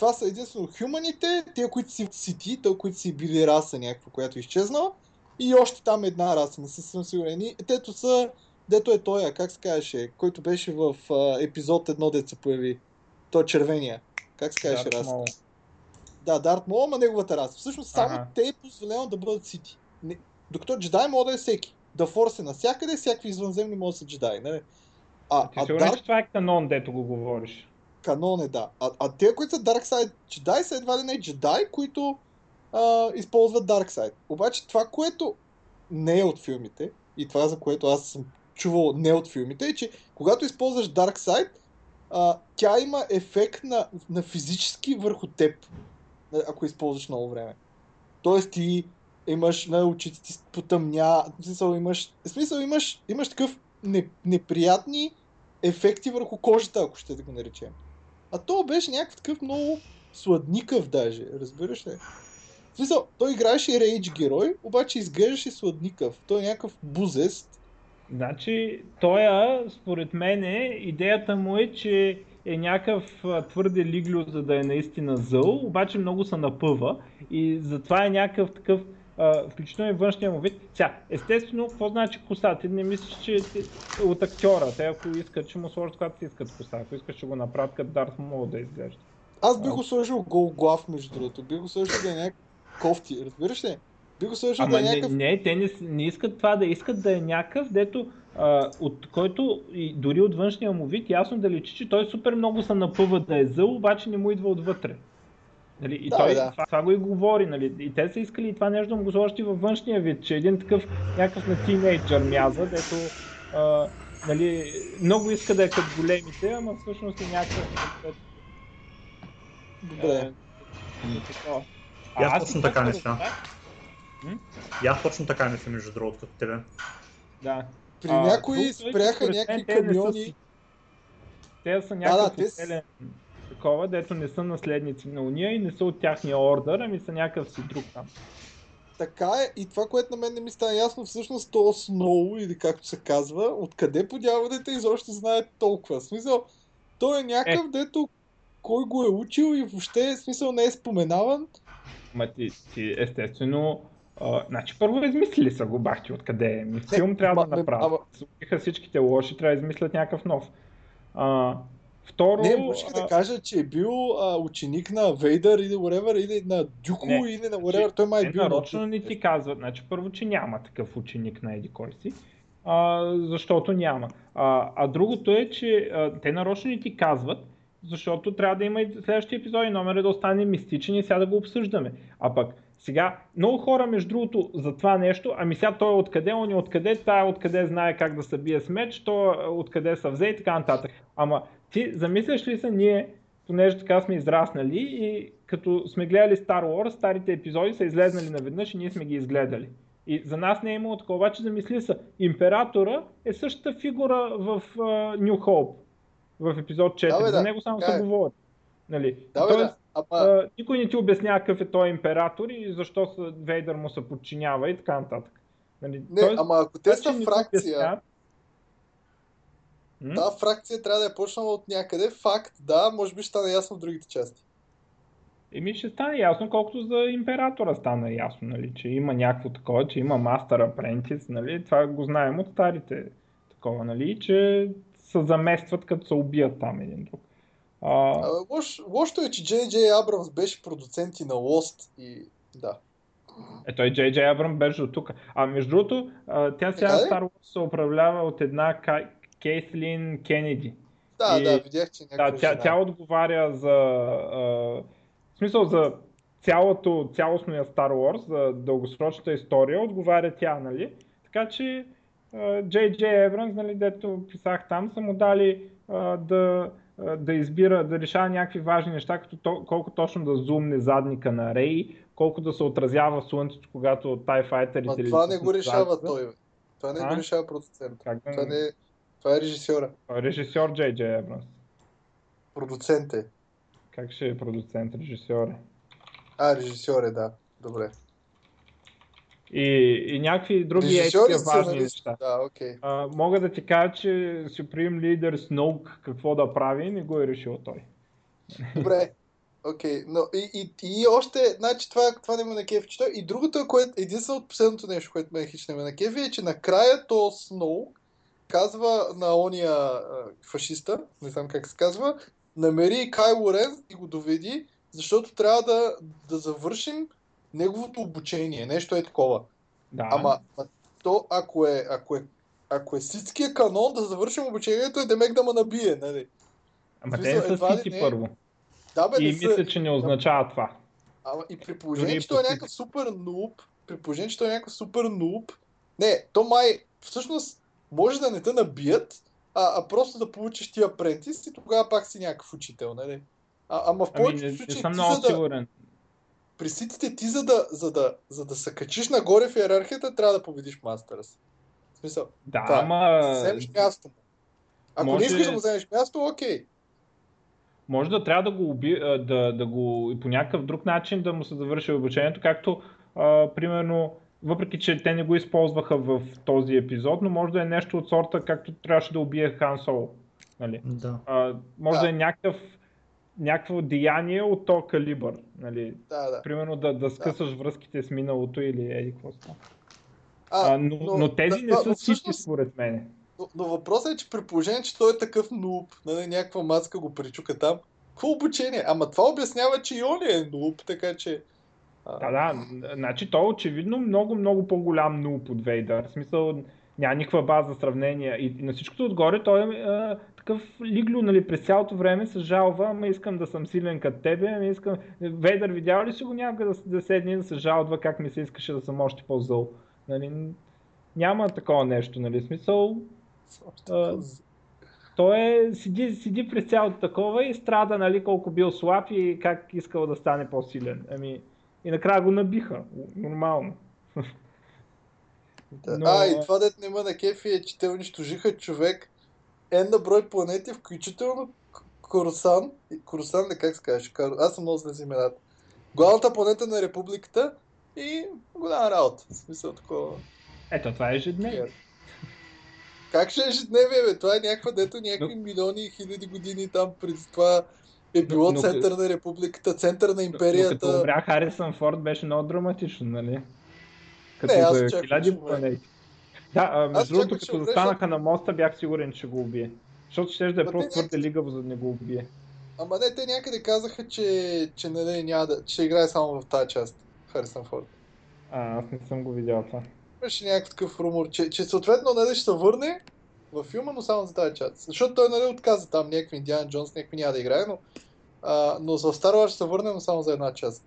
това са единствено хуманите, те, които си сити, те, които си били раса някаква, която е изчезнала, и още там една раса, не съм сигурен. И тето са, дето е той, как се казваше, който беше в а, епизод едно дет се появи. Той е червения. Как се казваше раса? Да, Дарт Мол, ама неговата раса. Всъщност само ага. те е позволено да бъдат сити. Не, докато джедай мога да е всеки. да форс е навсякъде, всякакви извънземни могат да са джедаи. Нали? А, Ти а сигурен, Dark че това е канон, дето го говориш? Канон е, да. А, а те, които са Dark Side джедаи, са едва ли не джедаи, които а, използват Dark Side. Обаче това, което не е от филмите, и това за което аз съм чувал не от филмите, е, че когато използваш Dark Side, а, тя има ефект на, на физически върху теб, ако използваш много време. Тоест ти имаш на очите ти потъмня, в смисъл имаш, в смисъл имаш, имаш такъв не, неприятни ефекти върху кожата, ако ще да го наречем. А то беше някакъв такъв много сладникъв даже, разбираш ли? В смисъл, той играеше рейдж герой, обаче изглеждаше сладникъв. Той е някакъв бузест. Значи, той, според мен, идеята му е, че е някакъв твърде лиглю, за да е наистина зъл, обаче много се напъва и затова е някакъв такъв, а, включително и външния му вид. Сега, естествено, какво значи коса? Ти не мислиш, че от актьора, те ако искат, ще му сложат когато си искат коса, ако искаш, ще го направят като Дарт Мол да изглежда. Аз бих А. го сложил гол глав, между другото. Бих го сложил да е някакъв кофти, разбираш ли? Бих го сложил Ама да е не, някакъв... не, те не, не искат това да искат да е някакъв, дето а, от който и дори от външния му вид ясно да личи, че той супер много се напъва да е зъл, обаче не му идва отвътре. Нали? И Да, той да. Това, това, го и говори. Нали? И те са искали и това нещо да му го сложат и във външния вид, че един такъв някакъв на тинейджър мяза, дето а, нали, много иска да е като големите, ама всъщност е някакъв... Добре. Е, такова. И аз А, точно така мисля. И аз точно така мисля, между другото, като тебе. Да. При А, някои е, спряха някакви не камиони. Те са да, някакъв те с- отделен такова, дето не са наследници на уния и не са от тяхния ордър, ами са някакъв си друг там. Така е, и това, което на мен не ми стана ясно, всъщност то Сноу, или както се казва, откъде по дяволите изобщо знае толкова. В смисъл, той е някакъв, Е. дето кой го е учил и въобще, смисъл, не е споменаван. Ма ти, ти естествено, а, значи първо измислили са го бахти откъде е. Ми филм трябва ма- да направят. ама- всичките лоши, трябва да измислят някакъв нов. А, второ, Не, можех да кажа, че е бил а, ученик на Вейдър или whatever, или на Дюко, Не, или на whatever. Той май е бил на нарочно не ти казват, значи първо, че няма такъв ученик на еди кой си, а, защото няма. А, а другото е, че а, те нарочно не ти казват, защото трябва да има и следващия епизод и номер да остане мистичен и сега да го обсъждаме. А пък сега, много хора между другото за това нещо, ами сега той е откъде, он е откъде, тая откъде знае как да се бие с меч, той е откъде са взе и така нататък. Ама ти замисляш ли се ние, понеже така сме израснали и като сме гледали Star Wars, старите епизоди са излезнали наведнъж и ние сме ги изгледали. И за нас не е имало такова, обаче замисли се, императора е същата фигура в uh, New Hope, в епизод 4. Да, бе, за да, него само се е. говори. Нали? Да, бе, Тоест, да. Ама, никой не ти обяснява какъв е той император и защо Вейдър му се подчинява и така нататък. Нали? не, Тоест, ама ако те са фракция, М? тази фракция трябва да е почнала от някъде. Факт, да, може би ще стане ясно в другите части. Еми ще стане ясно, колкото за императора стана ясно, нали, че има някакво такова, че има мастер апрентис, нали, това го знаем от старите такова, нали, че се заместват като се убият там един друг. А, лош, лошото е, че Джей Джей Абрамс беше продуцент и на Lost и да. е, той Джей Джей Абрам беше до тук. А между другото, тя сега ли? Star Wars се управлява от една Кай- Кейтлин Кенеди. Да, И- да, видях, че Да, тя, тя отговаря за, а, в смисъл за цялото, цялостния Star Wars, за дългосрочната история, отговаря тя, нали? Така че Джей Евранс, нали, дето писах там, са му дали а, да, а, да избира, да решава някакви важни неща, като то, колко точно да зумне задника на Рей, колко да се отразява слънцето, когато TIE Fighter Ма това не го решава той, бе. Това не А? го решава продуцент. Как да... Това, не. Това е режисьора. Той е Режисьор Джей Джей Евранс. Продуцент е. Как ще е продуцент, режисьор е? А, режисьор е, да. Добре. И, и някакви други Режисьор и екстра важни неща. Да, окей. А, мога да ти кажа, че Supreme Leader Snoke какво да прави, не го е решил той. Добре. Окей, но и, и, и още, значи това, това не ме на кеф, че той. И другото, което, единственото последното нещо, което ме хич не ме на кеф е, че накрая то Сноу казва на ония а, фашиста, не знам как се казва, намери Кайло Рен и го доведи, защото трябва да, да завършим неговото обучение. Нещо е такова. Да. Ама, ма, то ако е, ако е, ако е ситския канон да завършим обучението, е Демек да ме набие, нали? Ама В те не смисъл, са сити не- първо. Да, бе, И са... мисля, че не означава това. Ама и при положение, Дори че той е някакъв супер нуб, при положение, че той е някакъв супер нуб, не, то май, всъщност, може да не те набият, а, а просто да получиш ти апрентис и тогава пак си някакъв учител, нали? А, ама в Ами повечето не, не случаи, съм ти много за да, сигурен. при ситите ти за да, за, да, за да се качиш нагоре в иерархията, трябва да победиш мастърс. В смисъл, Да, това е. ама вземеш място му. Ако може- не искаш да му вземеш място, окей. може да трябва да го, уби, да, да го и по някакъв друг начин да му се завърши обучението, както а, примерно, въпреки че те не го използваха в този епизод, но може да е нещо от сорта, както трябваше да убие Хан Соло. Нали? Да. А, може да, Да. е някакъв, някакво деяние от то калибър. Нали? Да, да. Примерно да, да скъсаш връзките с миналото или еди какво. А, А, но, но, но тези да, не да, са всъщност- според мен. Но, но въпросът е, че при положение, че той е такъв нуб, нали, някаква мацка го причука там, какво обучение? Ама това обяснява, че и он е нуб, така че... Да, да, значи той очевидно много, много по-голям нуп от Вейдър. В смисъл няма никаква база за сравнение. И, и на всичкото отгоре той е а, такъв лигло, нали, през цялото време се жалва, ама искам да съм силен като тебе, ама искам... Вейдър видял ли си го някога да, да седне и да се жалва как ми се искаше да съм още по-зъл? Нали, няма такова нещо, нали, смисъл а, той е, седи, седи през цялото такова и страда, нали, колко бил слаб и как искал да стане по-силен. Ами, и накрая го набиха. Нормално. Да. Но- А, и това дет не ма на кефи е, че те унищожиха човек N на брой планети, включително Корусан. Корусан, не как се казваш? Аз съм много зле с имената. Главната планета на републиката и голяма работа. В смисъл такова. Ето, това е ежедневие. Как ще е ежедневие, бе? Това е някаква дето някакви милиони и хиляди години там преди това е било Но- център на републиката, център на Но като империята. умря Харисън Форд беше много драматично, нали? Като Не, аз за хиляди планети. Да, а, между другото, като застанаха на моста, бях сигурен, че го убие. Защото ще да е просто твърде някак- лигаво, за да не го убие. Ама не, те някъде казаха, че, че нали, няма да, че играе само в тази част. Харисън Форд. А, аз не съм го видял това. Имаше някакъв такъв румор, че, че съответно нали, ще се върне във филма, но само за тази част. Защото той нали, отказа там някакви Индиана Джонс, някакви няма да играе, но, а, но за Star Wars ще се върне, но само за една част.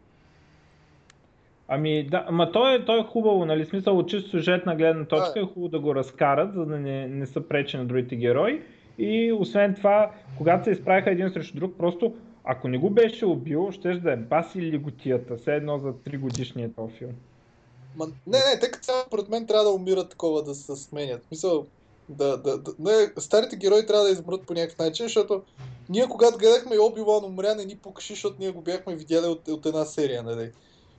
Ами да, ама то е, то е хубаво, нали, смисъл от чисто сюжетна гледна точка е хубаво да го разкарат, за да не, не са пречи на другите герои. И освен това, когато се изправиха един срещу друг, просто ако не го беше убил, ще да е баси лиготията, все едно за 3 годишния този филм. Ма, не, не, те като цяло, според мен трябва да умират такова, да се сменят. В Смисъл, да, да, да, не, старите герои трябва да измрат по някакъв начин, защото ние когато гледахме и Оби-Лан умря, не ни покаши, защото ние го бяхме видяли от, от една серия, нали?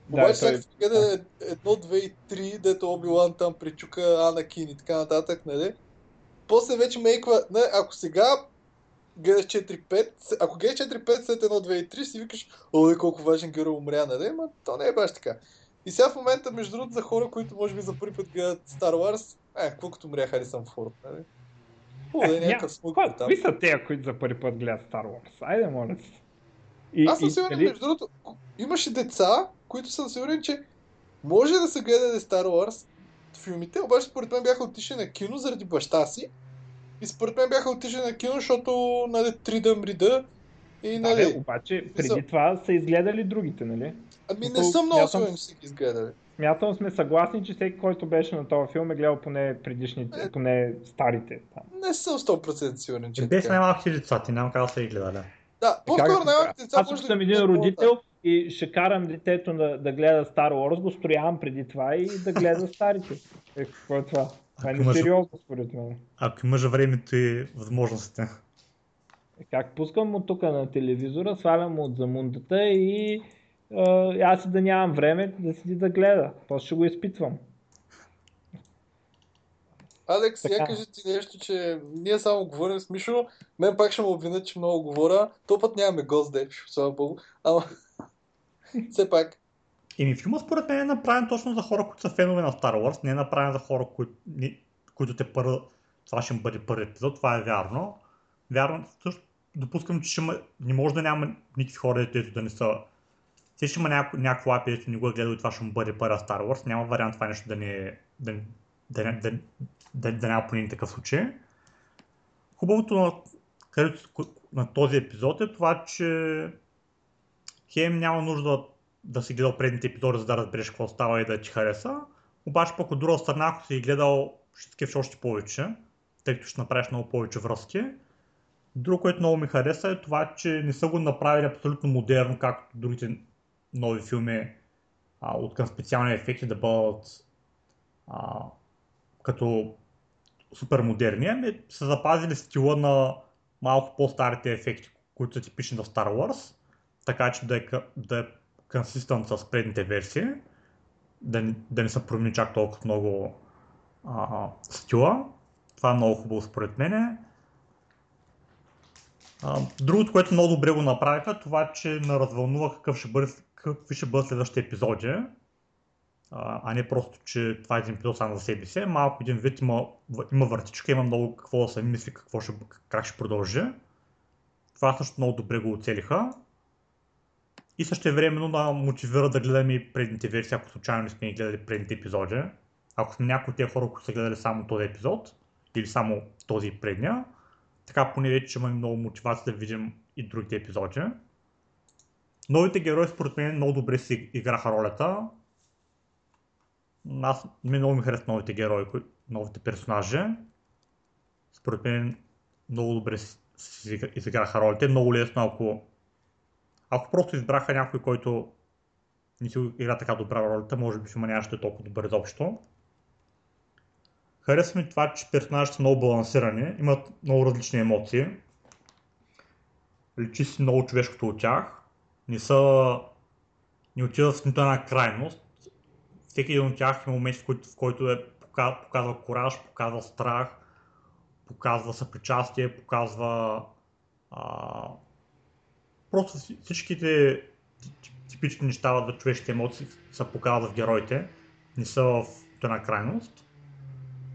Да, Обаче той- сега гледа едно, две и три, дето Оби-Лан там причука Анакин и така нататък, нали? После вече мейква, не, ако сега гледаш 4-5, ако гледаш 4-5 след 1, 2 и 3, си викаш, ой, колко важен герой умря, нали? Ма то не е баш така. И сега в момента, между другото, за хора, които може би за първи път гледат Star Wars, е, какво като умря Харисън Форд, нали? Хубаво да е Ня- някакъв Кои- там. Кои са те, които за първи път гледат Star Wars? Айде, моля се. И, Аз съм сигурен, нали, между другото, имаше деца, които съм сигурен, че може да са гледали Star Wars филмите, обаче според мен бяха отишли на кино заради баща си. И според мен бяха отишли на кино, защото нали, три да мрида и да, бе, нали... обаче преди това са изгледали другите, нали? Ами не съм много сигурен, че са ги изгледали. Смятам сме съгласни, че всеки, който беше на този филм е гледал поне предишните, Е. поне старите. Там. Не съм 100% сигурен, че е Без най-малките деца, ти няма как да са ги гледали. Да, по-скоро най-малките деца Аз да съм един родител и ще карам детето да, да гледа Star Wars, го строявам преди това и да гледа старите. Е, какво е това? Това е несериозно според мен. Ако имаш времето и възможностите. Е, Как пускам му тук на телевизора, свалям му от замундата и аз да нямам време да седи да гледа. После ще го изпитвам. Алекс, Така. я кажи ти нещо, че ние само говорим с Мишо. Мен пак ще му обвинят, че много говоря. То път нямаме гост, де, слава богу. Ама, все пак. Еми, филмът според мен е направен точно за хора, които са фенове на Star Wars, не е направен за хора, които, които те първо, това ще бъде първи епизод, това е вярно. Вярно, също допускам, че ще има, не може да няма никакви хора, дето да не са ще има няко, някакво лапи, дето не го е гледал и това ще му бъде първа Star Wars. Няма вариант това нещо да не, е- да, да, да, да, да няма поне такъв случай. Хубавото на, на този епизод е това, че хем няма нужда да си гледал предните епизоди, за да разбереш какво става и да ти хареса. Обаче пък от друга страна, ако си гледал, ще скефиш още повече, тъй като ще направиш много повече връзки. Друго, което много ми хареса е това, че не са го направили абсолютно модерно, както другите нови филми а, от към специални ефекти да бъдат а, като супер модерни, ами са запазили стила на малко по-старите ефекти, които са типични в Star Wars, така че да е, да е консистент с предните версии, да, да не са промени чак толкова много а, стила. Това е много хубаво според мен. другото, което много добре го направиха, това, че ме развълнува какъв ще бъде, какви ще бъдат следващите епизоди, а, не просто, че това е един епизод само за себе си. Малко един вид има, има въртичка, има много какво да се мисли, какво ще, как ще продължи. Това също много добре го оцелиха и също времено да мотивира да гледаме и предните версии, ако случайно не сме гледали предните епизоди. Ако сме някои от тези хора, които са гледали само този епизод, или само този предния, така поне вече имаме много мотивация да видим и другите епизоди. Новите герои според мен много добре си играха ролята. Аз ми много ми харесват новите герои, новите персонажи. Според мен много добре си изиграха ролите. Много лесно, ако ако просто избраха някой, който не си игра така добра ролята, може би филма нямаше да е толкова добър изобщо. Харесва ми това, че персонажите са много балансирани, имат много различни емоции. Личи си много човешкото от тях. Не са... не отиват в нито една крайност. Всеки един от тях има моменти, в който, в който е показва кораж, показва страх, показва съпричастие, показва а, Просто всичките типични неща за човешките емоции са показват в героите, не са в една крайност,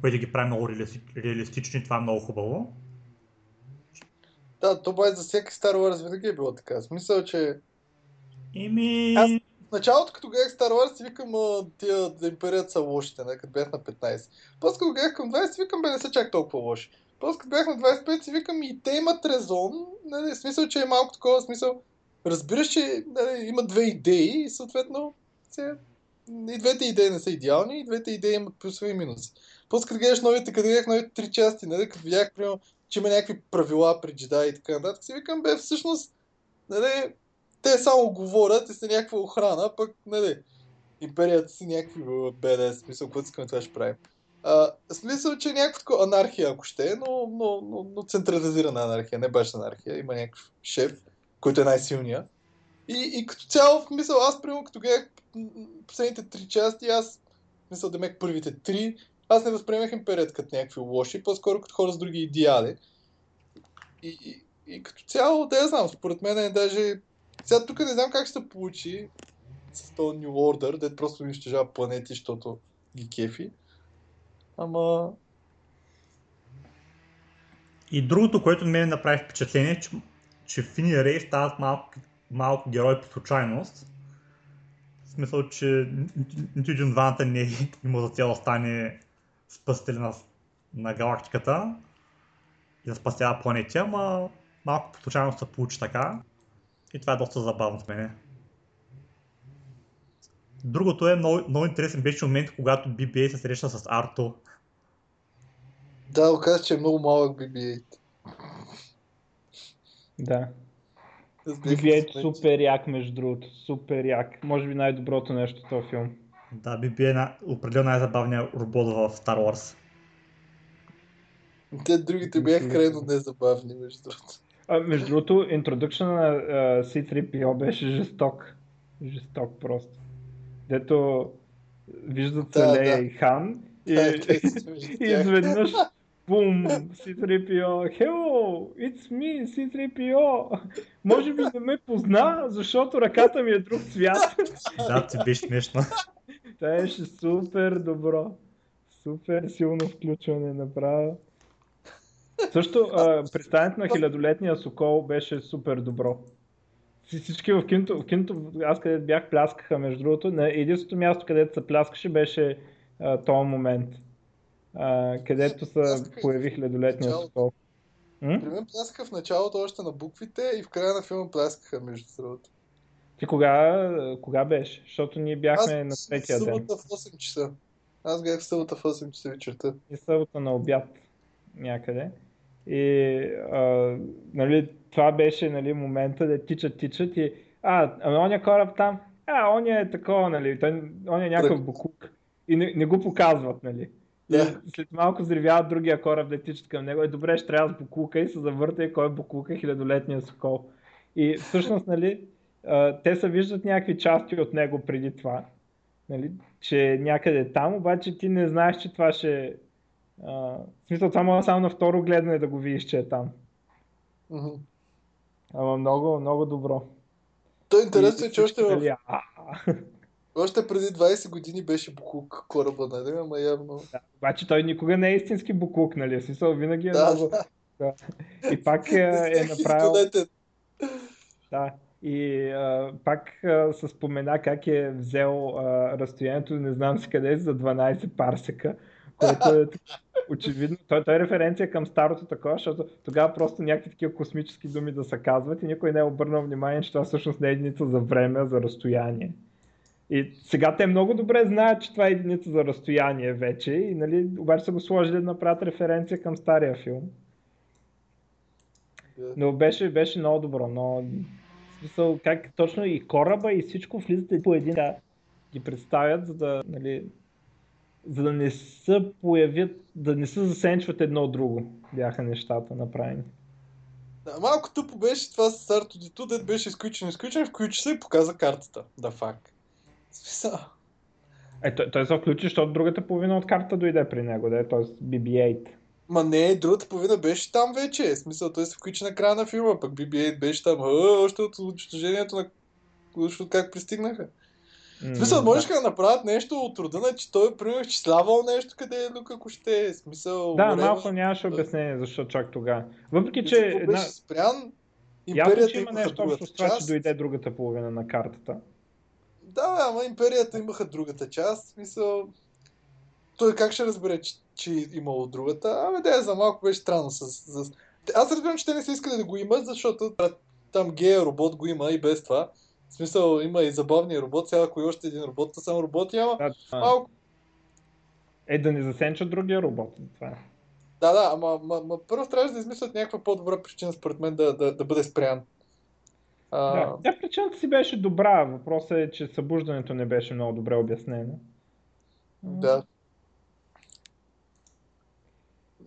което ги прави много реалистични, това е много хубаво. Да, това е за всеки Star Wars винаги е било така. Смисъл, че... Ими... Аз в началото, като гледах Star Wars, си викам, тия да империят са лошите, не, като бях на 15. После като гледах към 20, си викам, бе, не са чак толкова лоши. После като бях на 25 си викам и те имат резон, нали, смисъл, че е малко такова смисъл. Разбираш, че нали, има две идеи и съответно и двете идеи не са идеални, и двете идеи имат плюсове и минуси. После като гледаш новите, като гледах новите три части, нали, като видях, примерно, че има някакви правила при джедаи и така нататък, си викам, бе, всъщност, нали, те само говорят и са някаква охрана, пък, нали, империята си някакви БДС, смисъл, какво искаме това ще правим. А, смисъл, че някаква анархия, ако ще, но, но, но, но централизирана анархия, не баш анархия. Има някакъв шеф, който е най-силния. И, и като цяло, в мисъл, аз примерно като гледах последните три части, аз мисля да мек първите три, аз не възприемах империята като някакви лоши, по-скоро като хора с други идеали. И, и, и като цяло, да я знам, според мен е даже... Сега тук не знам как ще получи с този New Order, дед просто унищожава планети, защото ги кефи. Ама... И другото, което ми направи впечатление, че, че Фини Рей стават малко, малко герой по случайност. В смисъл, че нито един двамата не е има за цел стане спасители на, на галактиката и да спасява планети, ама малко по случайност се получи така. И това е доста забавно с мене. Другото е много, много интересен беше момент, когато BB се среща с Арто. Да, оказа, че е много малък BB-8. Да. BB-8 е супер як, между другото. Супер як. Може би най-доброто нещо в този филм. Да, BB е на... определено най-забавният робот в Star Wars. Те другите бяха крайно незабавни, между другото. А, между другото, интродукшн на uh, C3PO беше жесток. Жесток просто. Дето виждат се да, Лея да. и Хан и, и изведнъж бум, C3PO, hello, it's me, C3PO. Може би не ме позна, защото ръката ми е друг цвят. да, ти беше смешно. Това беше супер добро. Супер силно включване направо. Също, представянето на хилядолетния Сокол беше супер добро. Всички в киното, в киното, аз където бях, пляскаха между другото. На единственото място, където се пляскаше, беше а, този момент. а, където се появи хилядолетния сокол. М? При мен пляскаха в началото още на буквите и в края на филма пляскаха между другото. Ти кога, кога беше? Защото ние бяхме на в третия ден. събота в 8 часа. Аз бях в събота в 8 часа вечерта. и събота на обяд някъде. И а, нали, това беше нали, момента да тичат, тичат и а, ами оня кораб там, а, оня е такова, нали, той, оня е някакъв букук. И не, не го показват, нали. Да. след малко взривяват другия кораб да тичат към него. И добре, ще трябва с букука и се завърта и кой е букука, хилядолетния сокол. И всъщност, нали, а, те се виждат някакви части от него преди това. Нали, че е някъде там, обаче ти не знаеш, че това ще е а, в смисъл, това може само на второ гледане да го видиш, че е там. Мгм. Ама много, много добро. То интересно е, че още, в, още преди 20 години беше Букук кораба, нали? Ама явно... да, обаче той никога не е истински буклук, нали? В смисъл, винаги е Да, много... да. Да. И пак е, е направил... Да. И а, пак а, се спомена как е взел а, разстоянието, не знам си къде, за 12 парсека, което е очевидно. Той, той е референция към старото такова, защото тогава просто някакви такива космически думи да се казват и никой не е обърнал внимание, че това всъщност не е единица за време, за разстояние. И сега те много добре знаят, че това е единица за разстояние вече, и, нали, обаче са го сложили да направят референция към стария филм. Но беше, беше много добро, но смисъл как точно и кораба и всичко влизат по един да ги представят, за да, нали, за да не се появят, да не се засенчват едно от друго, бяха нещата направени. Да, малко тъпо беше това с R2D2, дет беше изключен, изключен, включи се и показа картата. Да, фак. Смисъл. Е, той, той се включи, защото другата половина от картата дойде при него, да е, т.е. BB-8. Ма не, другата половина беше там вече. Смисъл, той се включи на края на филма, пък BB-8 беше там. А, още от унищожението на... Още от как пристигнаха. В смисъл, можеха да направят нещо от рода на, че той е примерно изчислявал нещо, къде е Люка ако ще е. Смисъл, Да, време. малко нямаше обяснение защо чак тогава. Въпреки, че беше спрян, ясно, империята че има нещо общо с това, че дойде другата половина на картата. Да, ама империята имаха другата част. Смисъл, той как ще разбере, че, че имало другата? Абе, да, за малко беше странно. С, с... Аз разбирам, че те не са искали да го имат, защото там гея робот го има и без това. В смисъл, има и забавния робот, сега ако и още един робот, то само роботи, ама Да, малко. е да не засенчат другия робот. Това е. Да, да, ама, ама, ама първо трябваше да измислят някаква по-добра причина, според мен, да, да, да бъде спрян. А, Да, тя причината си беше добра. Въпросът е, че събуждането не беше много добре обяснено. Да.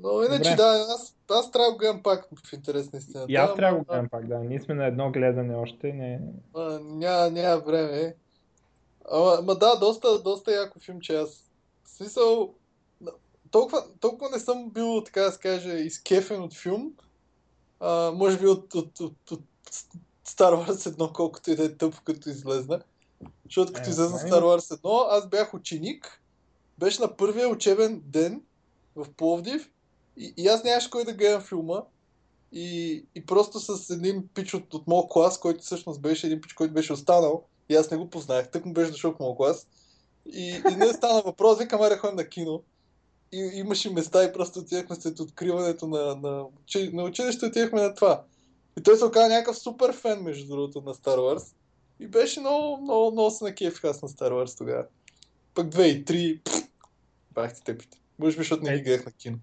Но иначе Добре. да, аз, аз трябва да го гледам пак в интерес на истината. И аз трябва да го гледам пак, да. Ние сме на едно гледане още. Не... А, няма, няма време. Ама, ама да, доста, доста яко филмче. Аз в смисъл, толкова, толкова не съм бил, така да се каже, изкефен от филм. А, може би от, от, от, от Star Wars 1, колкото и да е тъпо, като излезна. Защото като Е, излезна знам. Star Wars 1, аз бях ученик. Беше на първия учебен ден в Пловдив. И, и аз нямаше кой да гледам филма. И, и просто с един пич от, от моят клас, който всъщност беше един пич, който беше останал, и аз не го познах, тък му беше дошъл в моят клас. И, и не стана въпрос, викам, аре ходим на кино. И имаше места и просто отидахме след откриването на, на, на училище, отидахме на това. И той се оказа някакъв супер фен, между другото, на Star Wars. И беше много, много, много се накефих аз на Star Wars тогава. Пък 2 и 3, пф, бах ти тъпите. Може би, защото не ги Е. гледах на кино.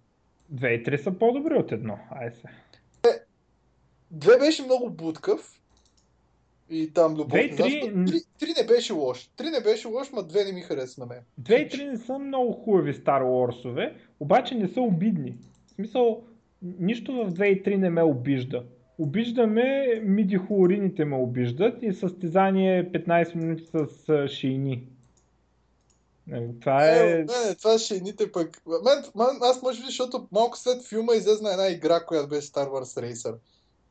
Две и три са по-добри от едно. Ай се. Две беше много будкав. И там любов. Две и не знам, три- не беше лош. Три не беше лош, ма две не ми хареса на мен. Две и три не са много хубави Star Wars-ове, обаче не са обидни. В смисъл, нищо в 2 и 3 не ме обижда. Обиждаме, мидихлорините ме обиждат и състезание 15 минути с шейни. Нали, Това Е, е... не, това ще едните пък. Мен, мен, аз може би, защото малко след филма излезна една игра, която беше Star Wars Racer.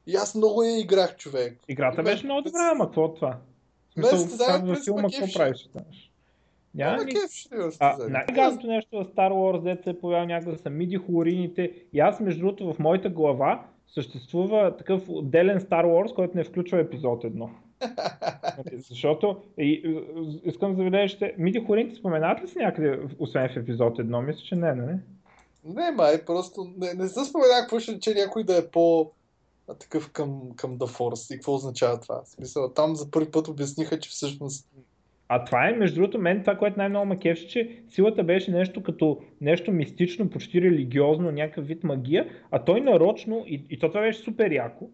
И аз много я играх, човек. Играта И беше много добра, ама какво е това? В във принцип, филма какво правиш? Няма ни... е най-гадното нещо в Star Wars, дето се е някъде са миди хлорините. И аз, между другото, в моята глава съществува такъв отделен Star Wars, който не включва епизод 1. Нали, Защото, и, и, искам да забележите, миди хлорините споменават ли се някъде, освен в епизод 1? Мисля, че не, нали? Не, май, просто не, не се спомена какво ще че някой да е по такъв към, към The Force и какво означава това. В смисъл, там за първи път обясниха, че всъщност А това е, между другото, мен това, което най-много ме кефше, че силата беше нещо като нещо мистично, почти религиозно, някакъв вид магия, а той нарочно, и, и то това беше супер яко,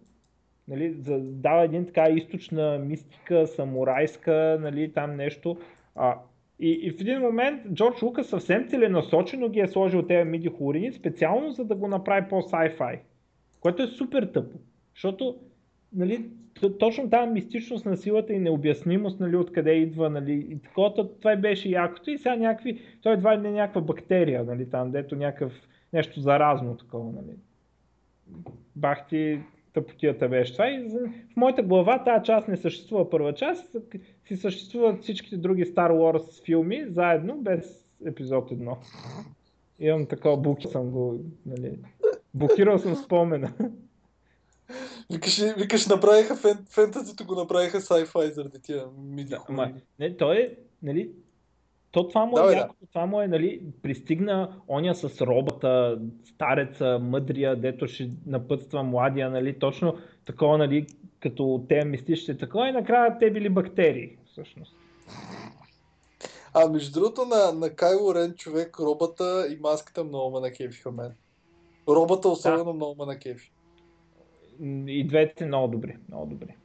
нали, дава един така източна мистика, самурайска, нали, там нещо. А, и, и в един момент Джордж Лукас съвсем целенасочено ги е сложил тези миди хорини, специално за да го направи по-sci-fi, което е супер тъпо, защото нали, точно тази мистичност на силата и необяснимост, нали, откъде идва, нали, и такова, това беше якото и сега някакви, той едва не е някаква бактерия, нали, там, дето някакъв, нещо заразно такова, нали. Бах тъпотията беше това и в моята глава тази част не съществува първа част, си съществуват всичките други Star Wars филми заедно, без епизод 1. Имам такова буки съм го, нали, блокирал съм спомена. Викаш, викаш направиха фен, фентазито, го направиха sci-fi заради тия миди Да, ама, не, той е, нали, то това му Да, е бе, да. якото, това му е, нали, пристигна оня с робота, стареца, мъдрия, дето ще напътства младия, нали, точно такова, нали, като те мислиш, такова и накрая те били бактерии, всъщност. А между другото на, на Кайло Рен човек, робота и маската много ме накефиха мен. Робота особено много ме накефи. И двете много добри, много добри.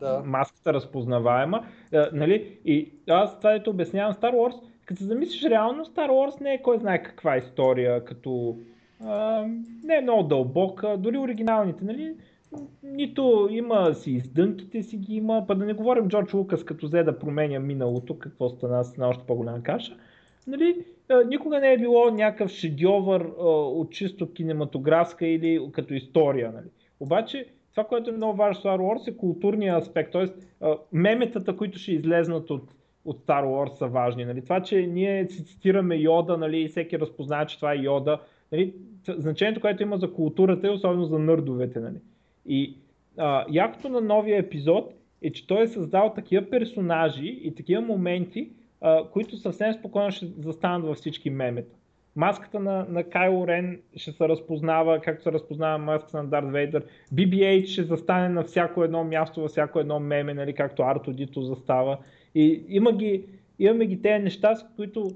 Да. Маската разпознаваема, а, нали, и аз това ето обяснявам Star Wars, като замислиш реално, Star Wars не е кой знае каква история, като а, не е много дълбока, дори оригиналните, нали, нито има си издънките си ги има, па да не говорим Джордж Лукас като взе да променя миналото, какво стана с една още по-голяма каша. Нали, никога не е било някакъв шедьовър от чисто кинематографска или като история. Нали. Обаче това, което е много важно в Star Wars е културния аспект, т.е. меметата, които ще излезнат от, от Star Wars са важни. Нали. Това, че ние си цитираме Йода нали, и всеки разпознава, че това е Йода, нали, значението, което има за културата е особено за нърдовете. Нали. И а, якото на новия епизод е, че той е създал такива персонажи и такива моменти, а, които съвсем спокойно ще застанат във всички мемета. Маската на, на Кайло Рен ще се разпознава, както се разпознава маската на Дарт Вейдър. BB-8 ще застане на всяко едно място, във всяко едно меме, нали, както Арто Дито застава. И има ги, имаме ги тези неща, с които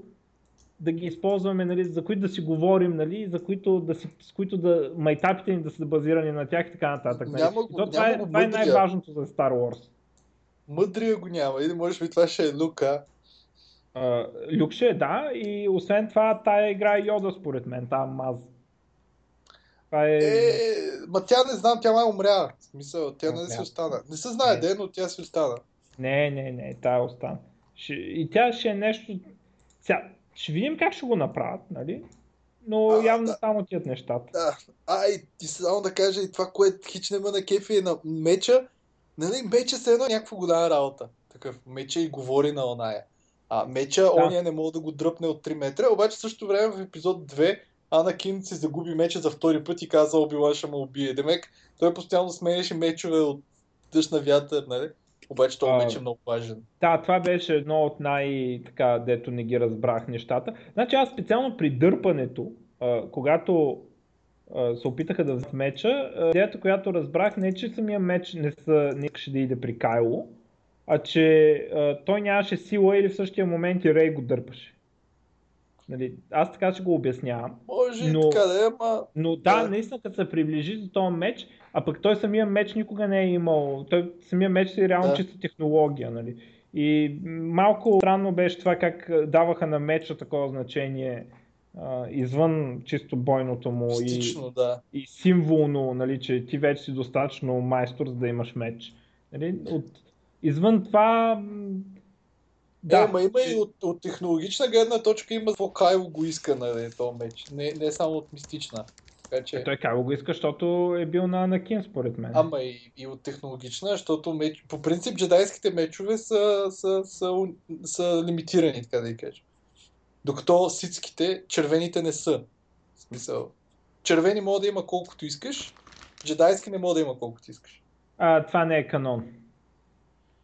да ги използваме, нали, за които да си говорим, нали, за които да си, с които да майтапите ни да са базирани на тях и така нататък. Нали. Няма И то, това, е, няма това е най-важното за Star Wars. Мъдрия го няма. Или може би това ще е Лука. Люк ще е, да, и освен това тая игра е Йода според мен, там маз. Това е... Е, ма тя не знам, тя май умря. В смисъл, тя не си Умря. остана. Не се знае Не. де, но тя си остана. Не, не, не, тая остана. Ще... И тя ще е нещо... Сега, ще видим как ще го направят, нали? Но А, явно да. там отиват нещата. Да. А, и, и само да кажа и това, което хич не ме на кефи е на меча. Нали, меча се едно някаква голяма работа. Такъв меча и говори на оная. А меча, Да. ония не мога да го дръпне от 3 метра, обаче в същото време в епизод 2 Анакин си загуби меча за втори път и каза Оби ще ме убие. Демек, той постоянно сменяше мечове от дъжд на вятър, нали? Обаче А, меч е много важен. Да, това беше едно от най- така, дето не ги разбрах нещата. Значи аз специално при дърпането, а, когато а, се опитаха да вземат меча, идеята, която разбрах, не е, че самия меч не, са, не искаше да иде при Кайло, а че а, той нямаше сила или в същия момент и Рей го дърпаше. Нали, аз така ще го обяснявам. Може но- и така да е, ама... Но да, Да. наистина като се приближи до този меч, а пък той самия меч никога не е имал. Той самия меч си е реално Да. чиста технология, нали? И малко странно беше това как даваха на меча такова значение а, извън чисто бойното му и, Мистично, да. и символно, нали, че ти вече си достатъчно майстор за да имаш меч. Нали? От, извън това, Да. Е, ма има и от, от технологична гледна точка има какво Кайло го иска на този меч. Не, не само от мистична. Така че... Е, той как го иска, защото е бил на Анакин, според мен. Ама и, и от технологична, защото меч... по принцип джедайските мечове са, са, са, са, лимитирани, така да ги кажа. Докато ситските, червените не са. В смисъл, червени може да има колкото искаш, джедайски не може да има колкото искаш. А, това не е канон.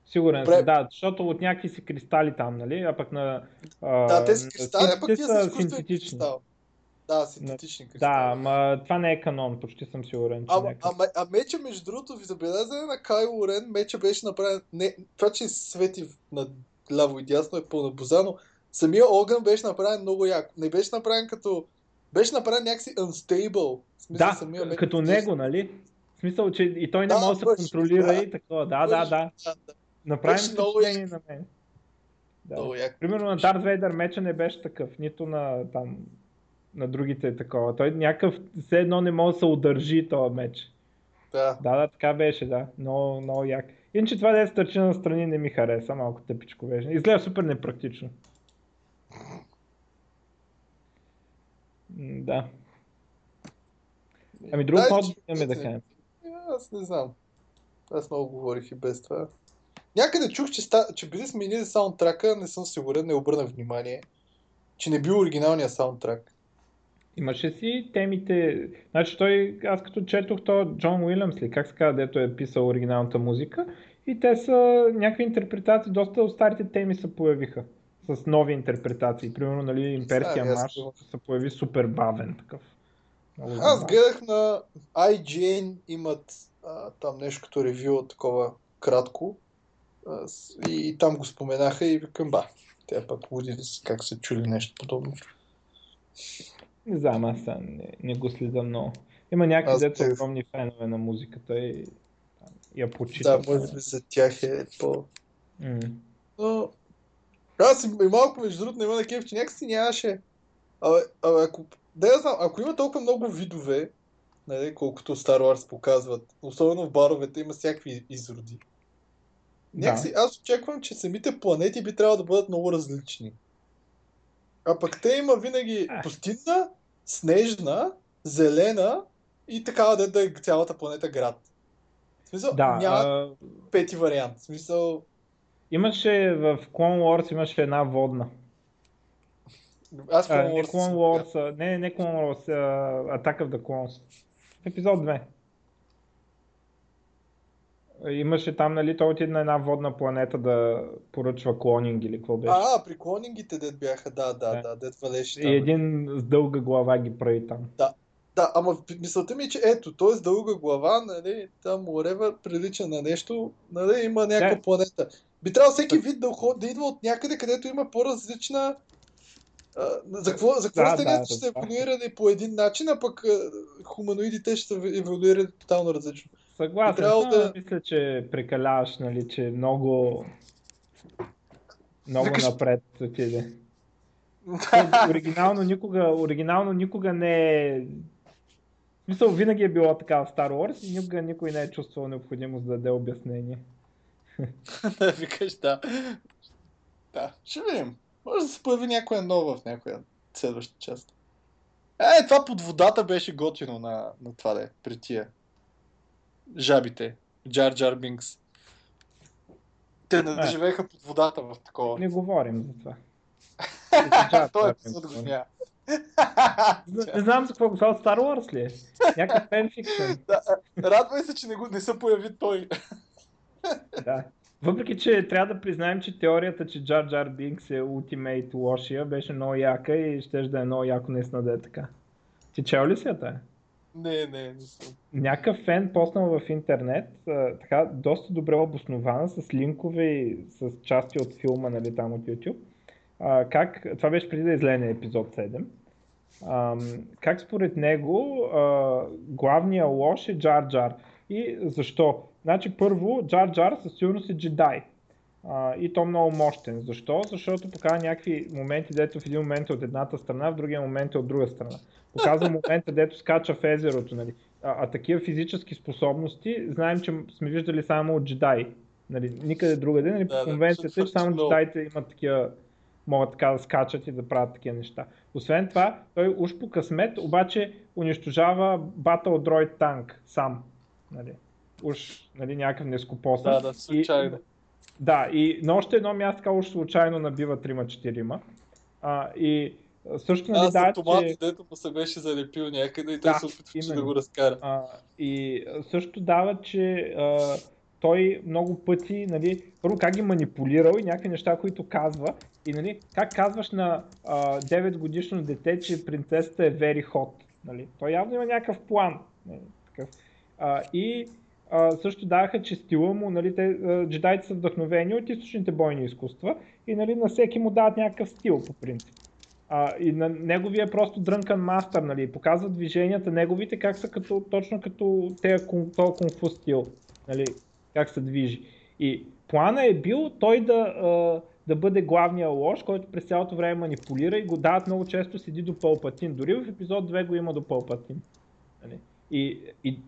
Сигурен съм, да, защото от някакви си кристали там, нали? А пък на. А, Да, те са кристали, а пък са са синтетични. кристал. Да, синтетични Да, кристали. ама това не е канон, почти съм сигурен, че А, не е а, а, меча, между другото, ви забелязане на Кайло Рен, меча беше направен... Не, това, че свети на ляво и дясно е пълна боза, но самия огън беше направен много яко. Не беше направен като... Беше направен някакси unstable. В смисъл, Да, самия меч като беше- него, нали? В смисъл, че и той не Да, може да се контролира да. и такова. Да, да, да. да, да. Направи ми Беше много впечатление на мен. Да. Много яко. Примерно на Дарт Вейдър меча не беше такъв, нито на там на другите е такова. Той някакъв, все едно не може да се удържи този меч. Да. Да, да, така беше, да. Много, много як. Иначе това да е стърчи на страни не ми хареса, малко тъпичко беше. Изглежда супер непрактично. Да. Ами че- имаме да кажем? Аз не знам. Аз много говорих и без това. Някъде чух, че, ста... че били сменили саундтрака, не съм сигурен, не обърнах внимание, че не бил оригиналния саундтрак. Имаше си темите, значи той, аз като четох то Джон Уилямс ли, как се казва, дето е писал оригиналната музика и те са някакви интерпретации, доста от старите теми се появиха с нови интерпретации. Примерно, нали, Имперския аз марш се появи супер бавен такъв. Много Аз гледах на IGN, имат а, там нещо като ревю, такова кратко. А, и, и там го споменаха и викам, ба, те пък луди ли са, как са чули нещо подобно. Не знам, аз не, не го следа много. Има някакви Аз тех- огромни фенове на музиката и я почитат. Да, може би за тях е по... М. Но... Аз и малко, между другото, не има такива, че някакси нямаше... Абе, абе, ако... Да, я знам, ако има толкова много видове, нали, колкото Star Wars показват, особено в баровете има всякакви изроди. Някакси аз очаквам, че самите планети би трябвало да бъдат много различни. А пък те има винаги пустинна, снежна, зелена и такава да, да е цялата планета град. В смисъл, Да, няма а, пети вариант. В смисъл, имаше в Clone Wars имаше една водна. аз А, Clone не Wars Clone съм Wars, не, не Clone Wars, а, Attack of the Clones. В епизод 2. Имаше там, нали, той отиде на една водна планета да поръчва клонинг или какво беше. А, при клонингите дет бяха, да, да, Да. да, дет валеше И там. един с дълга глава ги прави там. Да, ама мисълта ми е, че ето, той с дълга глава, нали, там whatever, прилича на нещо, нали, има някаква Да. планета. Би трябвало всеки вид да, да идва от някъде, където има по-различна... За какво, за какво Да, растенията да, ще да, са да. по един начин, а пък хуманоидите ще са еволюирали тотално различно. Съгласен съм, да- мисля, че прекаляваш, нали, че много много Викаш- напред отиде. Оригинално никога, оригинално никога не е... В смисъл, винаги е било така в Star Wars и никога никой не е чувствал необходимост да даде обяснение. да, викаш, да. Да, ще видим. Може да се появи някоя нова в някоя следваща част. Е, това под водата беше готино на, на това да е, при тия. Жабите. Джар Джар Бинкс. Те не А. живееха под водата в такова. Не говорим за това. Той епизод го няма. Не, знам за какво го това от Star Wars ли е? Някакъв фенфикшн. Да, Радвай се, че не, го, не се появи той. Да. Въпреки, че трябва да признаем, че теорията, че Джар Джар Бинкс е ултимейт лошия, беше много яка и ще да е много яко наистина да е така. Ти чел ли си я тая? Не, не, не съм. Някакъв фен поснал в интернет, а, така доста добре обоснована, с линкове и с части от филма, нали, там от YouTube. А, как, това беше преди да излезе епизод 7. Ам, как според него а, главният лош е Джар Джар. И защо? Значи първо, Джар Джар със сигурност е джедай. А, и то много мощен. Защо? Защото показва някакви моменти, дето в един момент е от едната страна, в другия момент е от друга страна. Показва момента, дето скача в езерото. Нали. А, а такива физически способности, знаем, че сме виждали само от джедай. Нали, никъде другаде, нали, по Да, конвенцията е, че само джедаите имат такива, могат така да скачат и да правят такива неща. Освен това, той уж по късмет, обаче унищожава Battle Droid танк сам. Нали. Уж нали, някакъв нескопосан. Да, да, случайно. Да, и на още едно място уж случайно набива 3-4. А, и също нали, да, че... дето му се беше залепил някъде и той Да, се опитваше да го разкара. А, и също дава, че а, той много пъти, нали, първо как ги манипулирал и някакви неща, които казва И нали, как казваш на а, 9 годишно дете, че принцесата е very hot? Нали? Той явно има някакъв план. Нали, такъв. А, и също даваха, че стила му, нали, те, джедайите са вдъхновени от източните бойни изкуства и нали, на всеки му дават някакъв стил по принцип. А, и на неговия е просто дрънкан мастър, нали, показва движенията неговите как са като, точно като кунг- кунг-фу стил, нали, как се движи. И плана е бил той да, да бъде главния лош, който през цялото време манипулира и го дават много често седи до Пълпатин. Дори в епизод 2 го има до Пълпатин. Нали? И, и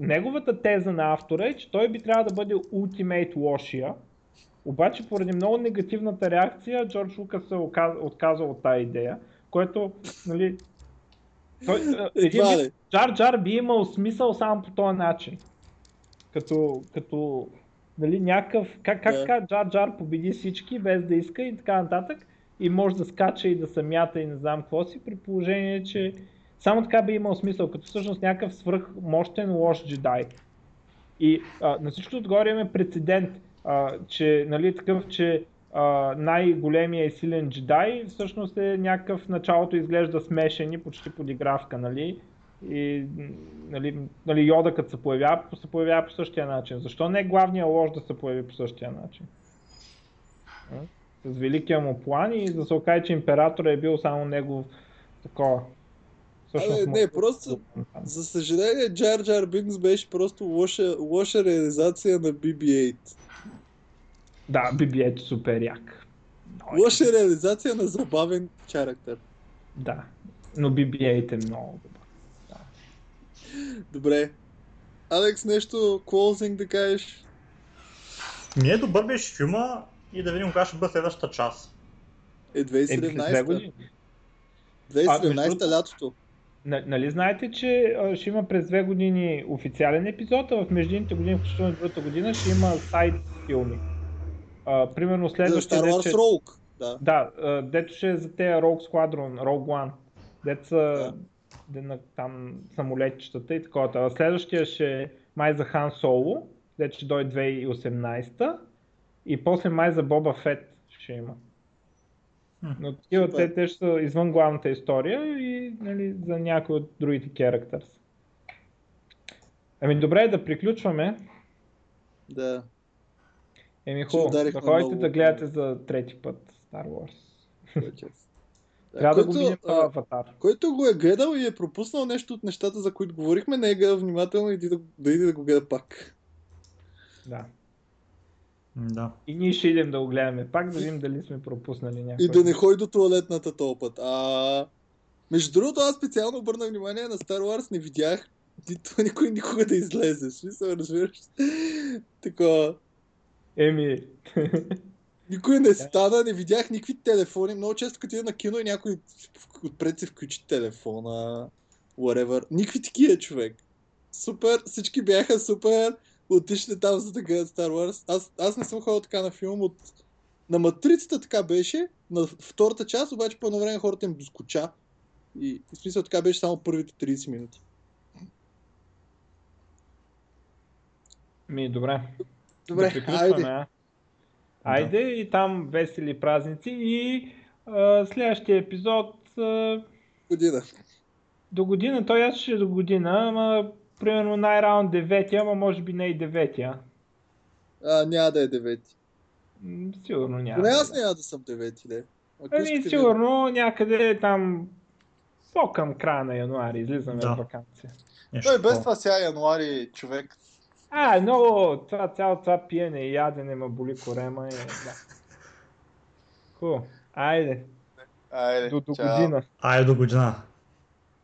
неговата теза на автора е, че той би трябвало да бъде ултимейт лошия, обаче поради много негативната реакция Джордж Лукас се отказал от тази идея, което, нали, той, а, един вид, ли. Джар Джар би имал смисъл само по този начин. Като, като нали, някакъв, как, как така Джар Джар победи всички без да иска и така нататък и може да скача и да се мята и не знам какво си, при положение, че само така би имал смисъл, като всъщност някакъв свръхмощен лош джедай. И а, на всичко отгоре имаме прецедент, а, че нали, такъв, че най-големия и силен джедай всъщност е някакъв началото изглежда смешен и почти подигравка, нали? И нали, нали, Йода като се появява, се появява по същия начин. Защо не главният лош да се появи по същия начин? С великия му план и да се окаже, че императора е бил само негов такова. Абе, не, просто- За съжаление, Джар Джар Бинкс беше просто лоша, лоша реализация на BB-8. Да, биби е супер як. Много Лоша е. реализация на забавен характер. Да, но BB-8 е много добър. Добре. Алекс, нещо клоузинг да кажеш? Ми е добър беше филма и да видим кога ще бъде следващата част. Е, Е, след две 2017. години. 2017 А, лятото. Нали знаете, че ще има през две години официален епизод, а в междинните години, включително другата година, ще има сайт филми. А, примерно За следващия Star дет, Wars Rogue. Да. Да, дето ще е за тези Rogue Squadron, Rogue One. Дето са Да. де на, там самолетчетата и такова. А следващия ще е май за Хан Соло, дето ще дойде 2018 и после май за Боба Фет ще има. Но такива те, те са извън главната история и нали, за някои от другите characters. Ами добре, да приключваме. Да. Еми хубаво, да ходите да гледате за трети път Star Wars. Да, Трябва да го който, видим това аватар. Който го е гледал и е пропуснал нещо от нещата, за които говорихме, не е гледал внимателно и да, да иде да го гледа пак. Да. Да. И ние ще идем да го гледаме пак, да видим дали сме пропуснали някой. И да не ходи до туалетната път. А... Между другото, аз специално обърнах внимание на Star Wars, не видях нито никой никога да излезе. В смисъл, разбираш? Такова. Еми, Никой не стана, не видях никакви телефони. Много често като ида на кино и някой отпред се включи телефона, whatever. Никакви такива човек. Супер, всички бяха супер. Отишли там за да гледат Star Wars. Аз, аз не съм ходил така на филм от... На Матрицата така беше, на втората част, обаче по едно време хората им доскоча. И, и в смисъл така беше само първите 30 минути. ми добре. Добре, да айде. а? Айде и там весели празници и а, следващия епизод а, Година. до година, той аз ще до година, ама примерно най-раунд 9, ама може би не и 9. А, няма да е девети. М, Сигурно няма. Поне да е. аз няма да съм девети, не. Ами сигурно някъде там по-към края на януари излизаме Да. в вакансия. Нещо Той без това сега януари човек. А, много, това, цяло това пиене и ядене ма боли корема и да. Хубаво. Айде, Айде, до, до чао. година. Айде до година.